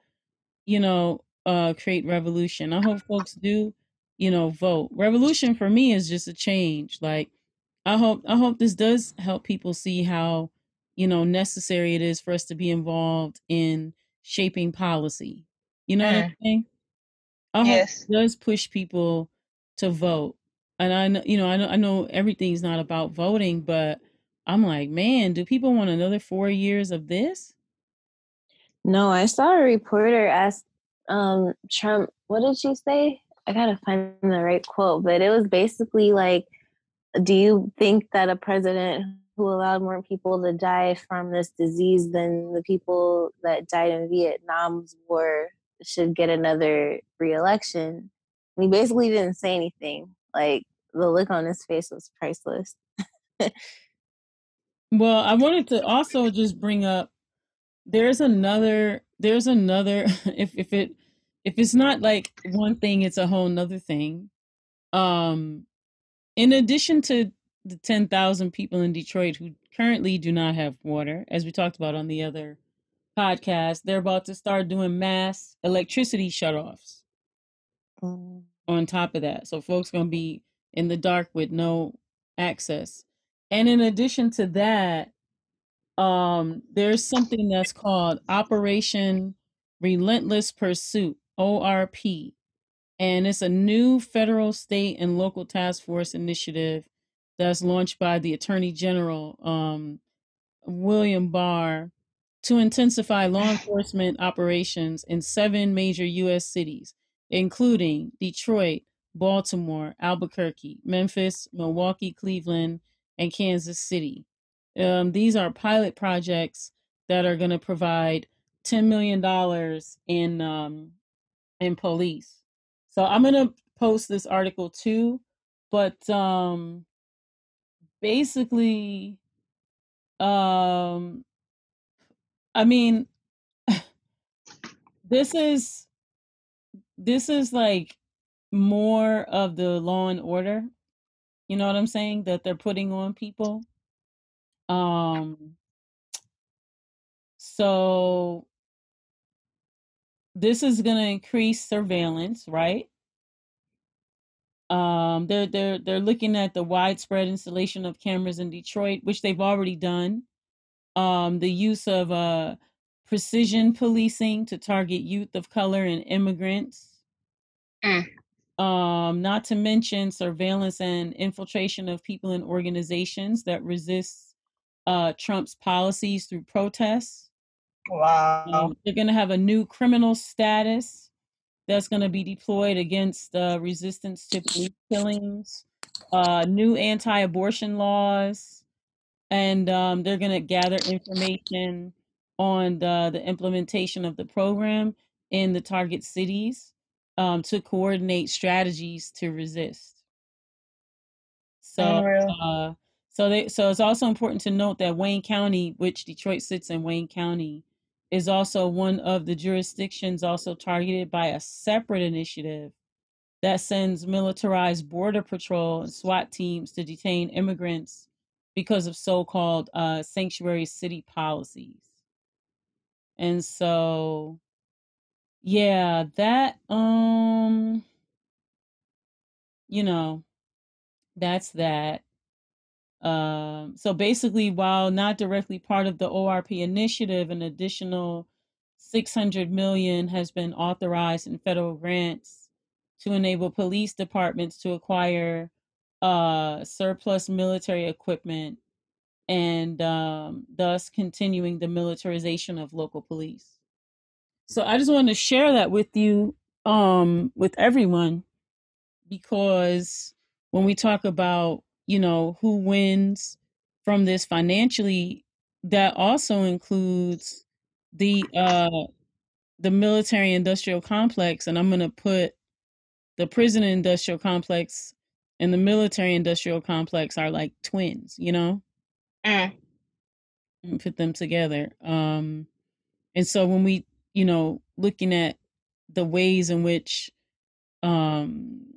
Speaker 1: you know uh create revolution. I hope folks do you know vote. Revolution for me is just a change. Like i hope i hope this does help people see how you know necessary it is for us to be involved in shaping policy. You know what i'm saying? I
Speaker 2: Yes.
Speaker 1: hope it does push people to vote. And i know you know i know, I know everything's not about voting but i'm like man do people want another four years of this?
Speaker 3: No, I saw a reporter ask um, Trump, what did she say? I gotta find the right quote, but it was basically like, do you think that a president who allowed more people to die from this disease than the people that died in Vietnam's war should get another reelection? And he basically didn't say anything. Like the look on his face was priceless.
Speaker 1: Well, I wanted to also just bring up there's another there's another if if it if it's not like one thing it's a whole nother thing. Um in addition to the 10,000 people in Detroit who currently do not have water as we talked about on the other podcast, they're about to start doing mass electricity shutoffs
Speaker 3: Mm.
Speaker 1: on top of that. So folks going to be in the dark with no access. And in addition to that, um, there's something that's called Operation Relentless Pursuit, ORP. And it's a new federal, state, and local task force initiative that's launched by the Attorney General, um, William Barr, to intensify law enforcement operations in seven major U.S. cities, including Detroit, Baltimore, Albuquerque, Memphis, Milwaukee, Cleveland, and Kansas City. Um, these are pilot projects that are going to provide $10 million in um, in police. So I'm going to post this article too, but um, basically, um, I mean, this is this is like more of the law and order. You know what I'm saying? That they're putting on people. Um, so this is going to increase surveillance, right? Um, they're they're they're looking at the widespread installation of cameras in Detroit, which they've already done. Um, the use of uh, precision policing to target youth of color and immigrants.
Speaker 2: Mm.
Speaker 1: Um, not to mention surveillance and infiltration of people and organizations that resist uh, Trump's policies through protests.
Speaker 2: Wow.
Speaker 1: Um, they're going to have a new criminal status that's going to be deployed against uh, resistance to police killings, uh, new anti abortion laws, and um, they're going to gather information on the, the implementation of the program in the target cities um, to coordinate strategies to resist. So, uh, so they so it's also important to note that Wayne County, which Detroit sits in Wayne County, is also one of the jurisdictions also targeted by a separate initiative that sends militarized border patrol and SWAT teams to detain immigrants because of so-called uh, sanctuary city policies. And so, yeah, that um, you know, that's that. Um, so basically, while not directly part of the ORP initiative, an additional 600 million has been authorized in federal grants to enable police departments to acquire uh, surplus military equipment and um, thus continuing the militarization of local police. So I just wanted to share that with you, um, with everyone, because when we talk about you know who wins from this financially that also includes the uh the military industrial complex and i'm going to put the prison industrial complex and the military industrial complex are like twins you know
Speaker 2: Mm.
Speaker 1: and put them together um and so when we you know looking at the ways in which um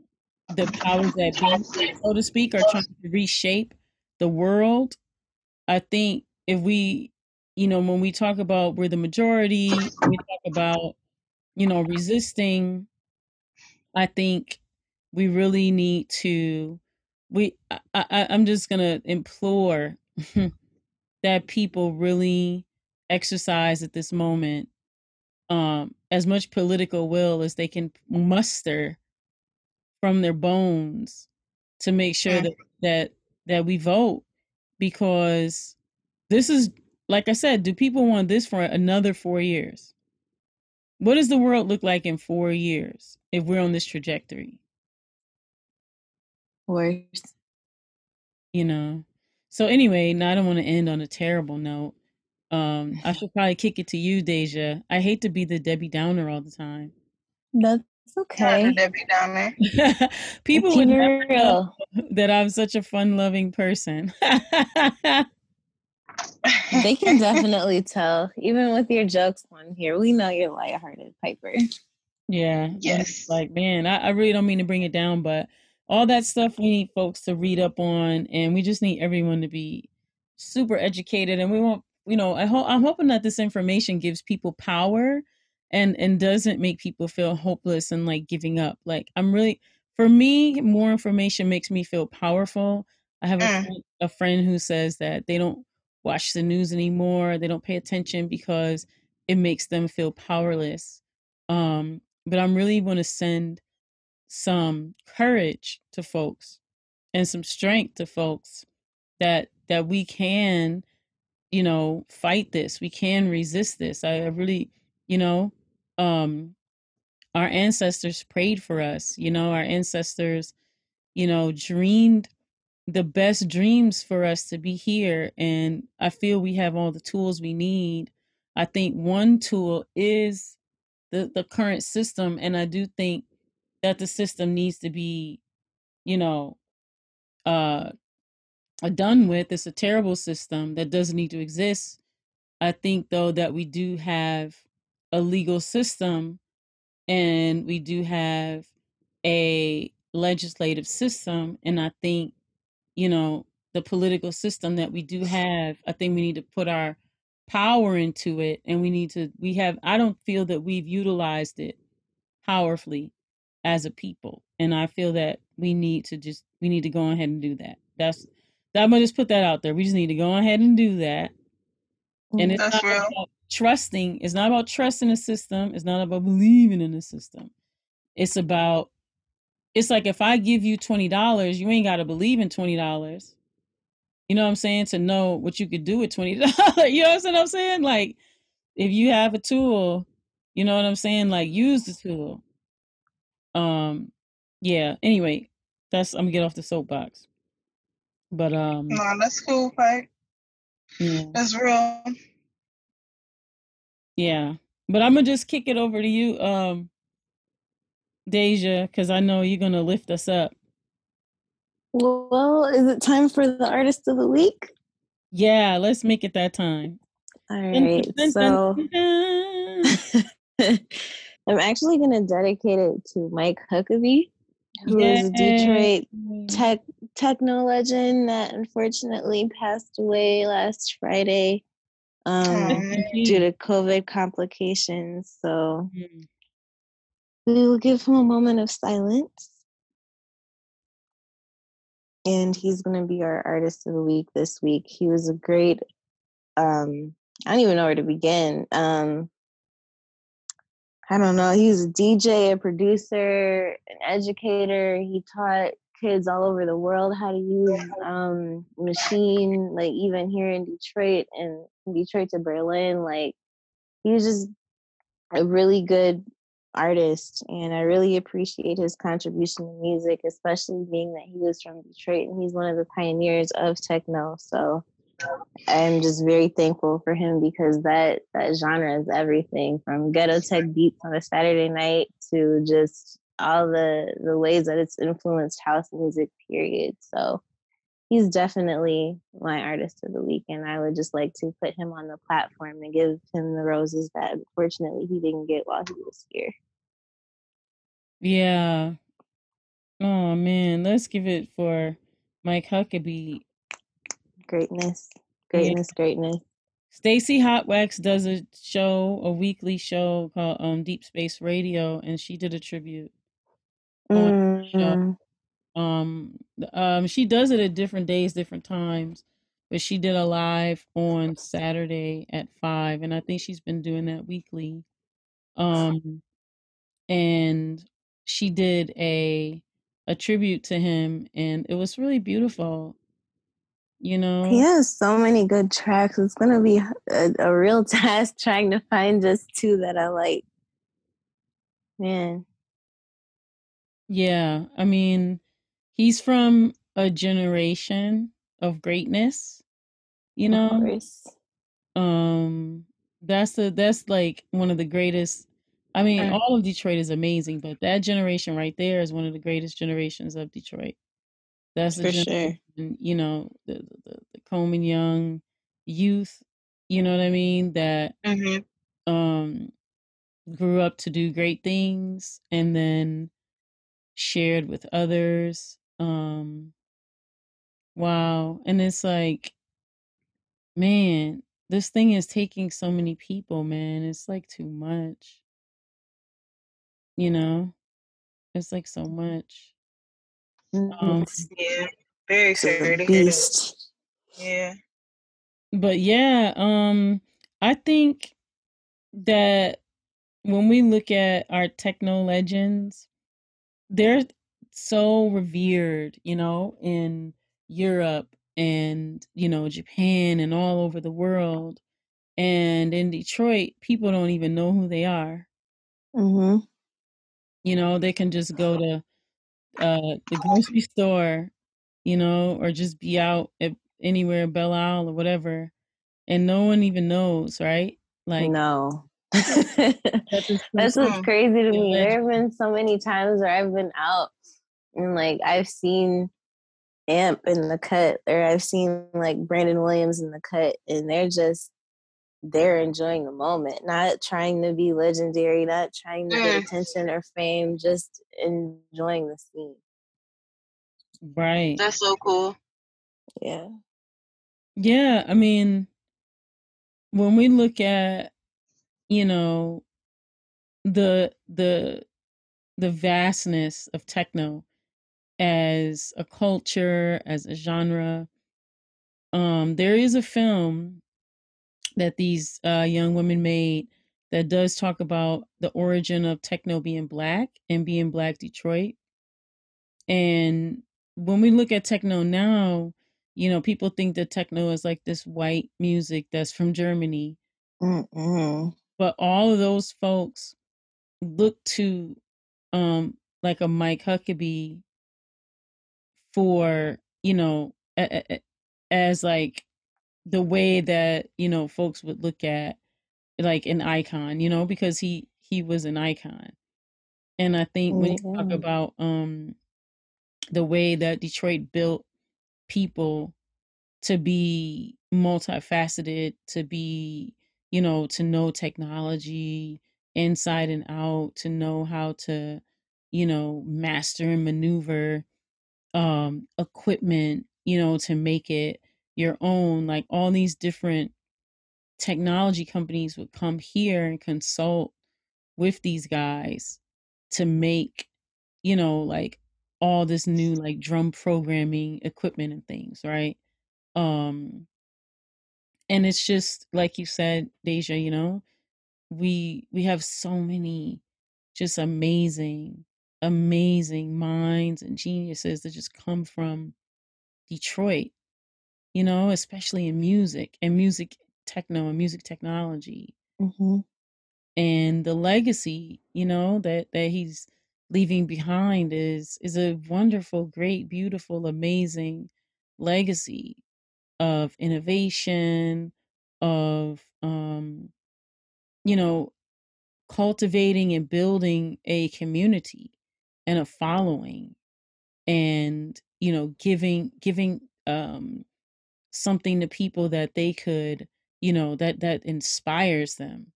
Speaker 1: the powers that be, so to speak, are trying to reshape the world. I think if we, you know, when we talk about we're the majority, we talk about, you know, resisting, I think we really need to, we, I, I, I'm just going to implore that people really exercise at this moment um, as much political will as they can muster from their bones to make sure
Speaker 2: Mm.
Speaker 1: that that that we vote because this is like I said, do people want this for another 4 years? What does the world look like in 4 years if we're on this trajectory,
Speaker 3: Worse.
Speaker 1: you know? So anyway, now I don't want to end on a terrible note. Um, I should probably kick it to you, Deja. I hate to be the Debbie Downer all the time.
Speaker 3: That's
Speaker 2: Not
Speaker 3: okay.
Speaker 2: Debbie Downer.
Speaker 1: People
Speaker 3: Keep
Speaker 1: would
Speaker 3: it
Speaker 1: never know that I'm such a fun-loving person.
Speaker 3: They can definitely tell. Even with your jokes on here, we know you're lighthearted, Piper.
Speaker 1: Yeah.
Speaker 2: Yes.
Speaker 1: Like, man, I, I really don't mean to bring it down, but all that stuff we need folks to read up on, and we just need everyone to be super educated. And we want, you know, I hope I'm hoping that this information gives people power and and doesn't make people feel hopeless and like giving up. Like I'm really for me, more information makes me feel powerful. I have a
Speaker 2: Mm.
Speaker 1: friend, a friend who says that they don't watch the news anymore, they don't pay attention because it makes them feel powerless. Um, but I'm really going to send some courage to folks and some strength to folks that that we can, you know, fight this. We can resist this. I, I really, you know, um, our ancestors prayed for us. You know, our ancestors, you know, dreamed the best dreams for us to be here, and I feel we have all the tools we need. I think one tool is the the current system and i do think that the system needs to be you know uh uh, done with it's a terrible system that doesn't need to exist i think though that we do have a legal system and we do have a legislative system and i think you know the political system that we do have i think we need to put our power into it and we need to we have i don't feel that we've utilized it powerfully as a people and i feel that we need to just we need to go ahead and do that. That's I'm gonna just put that out there. We just need to go ahead and do that. And mm, it's
Speaker 2: That's
Speaker 1: not
Speaker 2: real.
Speaker 1: about trusting. It's not about trusting the system. It's not about believing in the system. It's about. It's like if I give you twenty dollars, you ain't got to believe in twenty dollars. You know what I'm saying? To know what you could do with twenty dollars. you know what I'm saying? Like, if you have a tool, you know what I'm saying? Like, use the tool. Um, yeah. Anyway, that's I'm gonna get off the soapbox. But um,
Speaker 2: No, that's cool, Pike.
Speaker 1: yeah.
Speaker 2: That's real.
Speaker 1: Yeah. But I'm gonna just kick it over to you, um, Deja, because I know you're gonna lift us up.
Speaker 3: Well, is it time for the artist of the week?
Speaker 1: Yeah, let's make it that time.
Speaker 3: All
Speaker 1: Dun, dun, dun,
Speaker 3: So. I'm actually going to dedicate it to Mike Huckaby, who is a Detroit tech techno legend that unfortunately passed away last Friday um,
Speaker 2: Aw.
Speaker 3: due to COVID complications. So
Speaker 1: Mm.
Speaker 3: we will give him a moment of silence. And he's going to be our artist of the week this week. He was a great, um, I don't even know where to begin. Um, I don't know. He was a DJ, a producer, an educator. He taught kids all over the world how to use um, machine, like even here in Detroit and Detroit to Berlin. Like he was just a really good artist, and I really appreciate his contribution to music, especially being that he was from Detroit and he's one of the pioneers of techno. So I'm just very thankful for him because that that genre is everything from ghetto tech beats on a Saturday night to just all the the ways that it's influenced house music. Period. So he's definitely my artist of the week, and I would just like to put him on the platform and give him the roses that unfortunately he didn't get while he was here.
Speaker 1: Yeah. Oh man, let's give it for Mike Huckaby.
Speaker 3: Greatness,
Speaker 1: Yeah.
Speaker 3: greatness, greatness.
Speaker 1: Stacey Hotwaxx does a show, a weekly show called um Deep Space Radio, and she did a tribute on the show.
Speaker 3: Mm,
Speaker 1: Um, um, she does it at different days, different times, but she did a live on Saturday at five, and I think she's been doing that weekly. Um, and she did a a tribute to him, and it was really beautiful. You know, He
Speaker 3: has so many good tracks. It's gonna be a, a real task trying to find just two that I like. Man,
Speaker 1: yeah. I mean, he's from a generation of greatness. You
Speaker 3: of
Speaker 1: know,
Speaker 3: course.
Speaker 1: um that's the that's like one of the greatest i mean all of detroit is amazing but that generation right there is one of the greatest generations of detroit that's the
Speaker 3: For sure.
Speaker 1: you know the the, the, the coleman young youth you know what i mean that
Speaker 2: Mm-hmm.
Speaker 1: um grew up to do great things and then shared with others um wow and it's like man this thing is taking so many people man it's like too much you know it's like so much um
Speaker 2: Yeah. Very
Speaker 3: it's a
Speaker 2: sorry to hear that.
Speaker 3: beast.
Speaker 2: Yeah.
Speaker 1: but yeah um i think that when we look at our techno legends they're so revered you know in europe and you know japan and all over the world and in detroit people don't even know who they are.
Speaker 3: Hmm
Speaker 1: you know they can just go to uh the grocery store you know or just be out at anywhere belle isle or whatever and no one even knows right? Like
Speaker 3: No.
Speaker 1: That this
Speaker 3: That's
Speaker 1: person
Speaker 3: what's crazy to me. There have been so many times where I've been out and like I've seen Amp in the cut or I've seen like Brandon Williams in the cut and they're just they're enjoying the moment, not trying to be legendary, not trying to get
Speaker 2: Mm.
Speaker 3: attention or fame, just enjoying the scene.
Speaker 1: right
Speaker 2: That's so cool.
Speaker 3: Yeah.
Speaker 1: yeah i mean when we look at you know the the the vastness of techno as a culture, as a genre. Um, there is a film that these uh, young women made that does talk about the origin of techno being black and being black Detroit. And when we look at techno now, you know, people think that techno is like this white music that's from Germany.
Speaker 3: Mm-mm.
Speaker 1: But all of those folks look to um like a Mike Huckaby for, you know, a, a, as like the way that, you know, folks would look at like an icon, you know, because he he was an icon. And I think when you talk
Speaker 3: Mhm.
Speaker 1: about um the way that Detroit built people to be multifaceted, to be, you know, to know technology inside and out, to know how to, you know, master and maneuver um equipment, you know, to make it your own. Like all these different technology companies would come here and consult with these guys to make, you know, like all this new like drum programming equipment and things, right? Um and it's just like you said, Deja, you know, we we have so many just amazing, amazing minds and geniuses that just come from Detroit, you know, especially in music and music techno and music technology
Speaker 3: Mhm.
Speaker 1: and the legacy you know that that he's leaving behind is is a wonderful great beautiful amazing legacy of innovation of um you know cultivating and building a community and a following and you know giving giving um something to people that they could you know that that inspires them.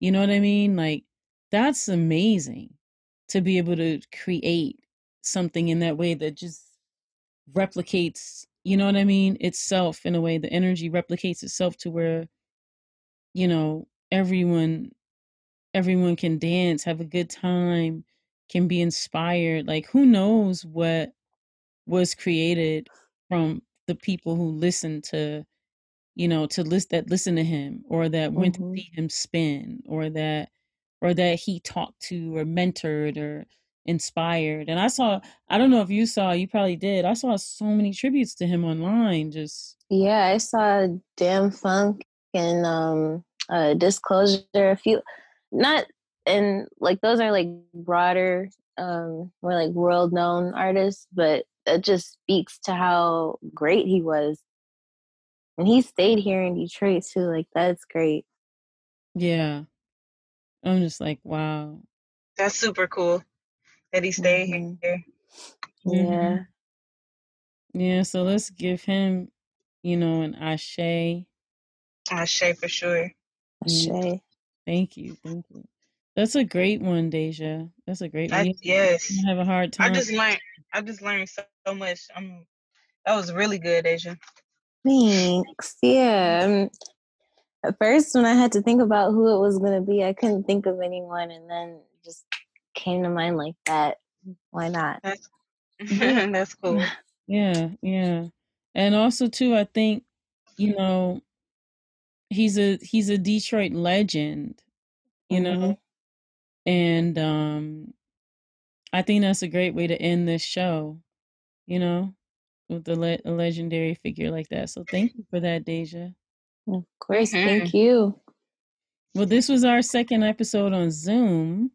Speaker 1: You know what i mean? Like that's amazing to be able to create something in that way that just replicates you know what i mean itself in a way the energy replicates itself to where you know everyone everyone can dance have a good time can be inspired like who knows what was created from the people who listen to you know to list that listen to him or that went
Speaker 3: Mhm.
Speaker 1: to see him spin or that or that he talked to or mentored or inspired and i saw i don't know if you saw you probably did i saw so many tributes to him online just
Speaker 3: Yeah, I saw Dam-Funk and um uh Disclosure a few not and like those are like broader um more like world known artists, but it just speaks to how great he was. And he stayed here in Detroit too, like that's great.
Speaker 1: yeah i'm just like wow
Speaker 2: That's super cool that he stayed
Speaker 3: Mhm.
Speaker 2: here.
Speaker 1: Mhm.
Speaker 3: Yeah.
Speaker 1: yeah so let's give him you know an ashe
Speaker 2: I say for sure.
Speaker 1: Mm, thank you thank you that's a great one deja that's a great one
Speaker 2: I, yes.
Speaker 1: don't have a hard time.
Speaker 2: I just learned. I just learned so, so much. I'm. That was really good, Asia.
Speaker 3: Thanks. Yeah. um, At first, when I had to think about who it was going to be, I couldn't think of anyone, and then it just came to mind like that. Why not?
Speaker 2: That's
Speaker 1: Yeah.
Speaker 2: that's cool.
Speaker 1: Yeah, yeah. And also too, I think, you know, he's a he's a Detroit legend, you know,
Speaker 3: Mhm.
Speaker 1: and um I think that's a great way to end this show, you know, with a, le- a legendary figure like that. So thank you for that, Deja.
Speaker 3: Of course.
Speaker 2: Mhm.
Speaker 3: Thank you.
Speaker 1: Well, this was our second episode on Zoom.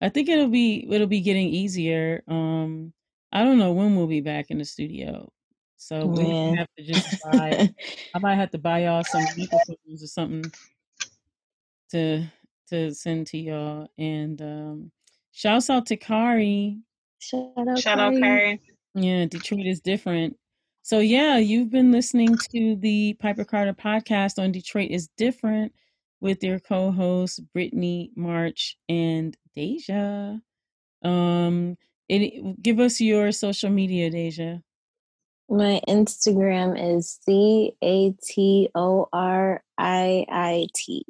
Speaker 1: I think it'll be it'll be getting easier. Um I don't know when we'll be back in the studio. So we
Speaker 3: Yeah.
Speaker 1: have to just buy I might have to buy y'all some microphones or something to to send to y'all. And um shouts out to Kari.
Speaker 3: Shout out,
Speaker 2: Shout out,
Speaker 3: Kari.
Speaker 1: Yeah, Detroit is different. So yeah, you've been listening to the Piper Carter podcast on Detroit is different with your co-hosts Brittany, March, and Deja. Um, it, give us your social media, Deja.
Speaker 3: My Instagram is C A T O R I I T.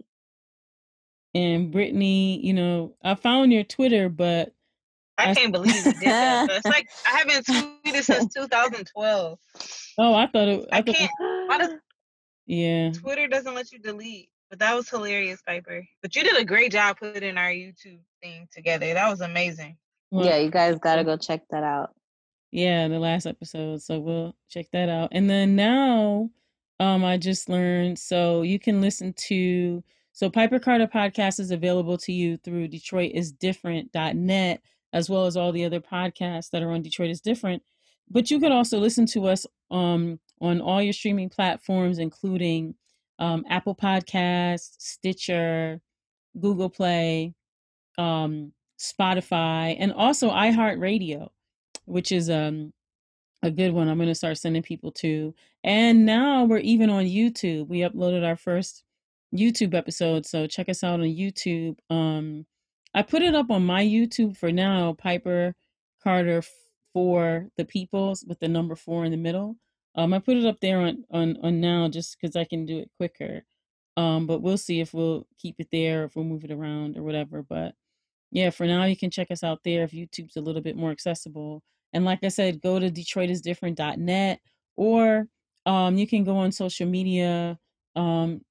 Speaker 1: And Brittany, you know, I found your Twitter, but
Speaker 2: I can't believe you did that. It's like I haven't tweeted since 2012.
Speaker 1: Oh, I thought it. I,
Speaker 2: I
Speaker 1: thought
Speaker 2: can't. Why does
Speaker 1: yeah.
Speaker 2: Twitter doesn't let you delete? But that was hilarious, Piper. But you did a great job putting our YouTube thing together. That was amazing.
Speaker 1: Well,
Speaker 3: yeah, you guys gotta go check that out.
Speaker 1: Yeah, the last episode. So we'll check that out. And then now, um, I just learned so you can listen to so Piper Carter podcast is available to you through DetroitisDifferent.net as well as all the other podcasts that are on Detroit is Different. But you can also listen to us um on all your streaming platforms, including um, Apple Podcasts, Stitcher, Google Play, um, Spotify, and also iHeartRadio, which is um, a good one. I'm going to start sending people to. And now we're even on YouTube. We uploaded our first YouTube episode, so check us out on YouTube. Um, I put it up on my YouTube for now, Piper Carter for the Peoples with the number four in the middle. Um, I put it up there on on on now just because I can do it quicker. Um, but we'll see if we'll keep it there, if we'll move it around or whatever. But yeah, for now you can check us out there if YouTube's a little bit more accessible. And like I said, go to DetroitisDifferent.net or um, you can go on social media. Um,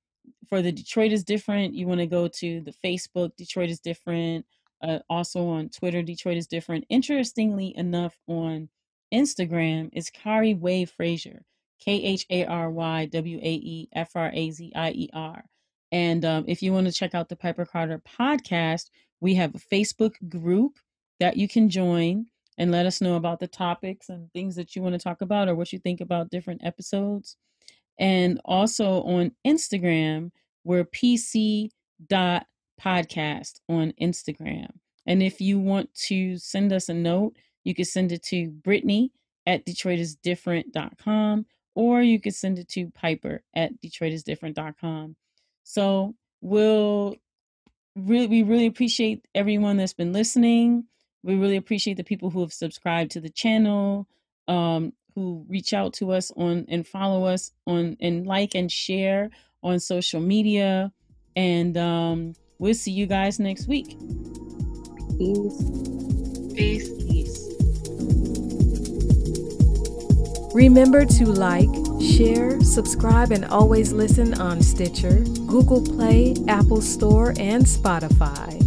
Speaker 1: for the Detroit is different, you want to go to the Facebook Detroit is different. Uh, also on Twitter, Detroit is different. Interestingly enough, on Instagram is Khary Wave Frazier, K H A R Y W A E F R A Z I E R. And um, if you want to check out the Piper Carter podcast, we have a Facebook group that you can join and let us know about the topics and things that you want to talk about or what you think about different episodes. And also on Instagram, we're pc dot podcast on Instagram. And if you want to send us a note, you can send it to Brittany at DetroitisDifferent.com or you can send it to Piper at DetroitisDifferent.com. So we'll really we really appreciate everyone that's been listening. We really appreciate the people who have subscribed to the channel, um, who reach out to us on and follow us on and like and share on social media. And um, we'll see you guys next week.
Speaker 3: Peace.
Speaker 2: Peace.
Speaker 1: Peace.
Speaker 7: Remember to like, share, subscribe, and always listen on Stitcher, Google Play, Apple Store, and Spotify.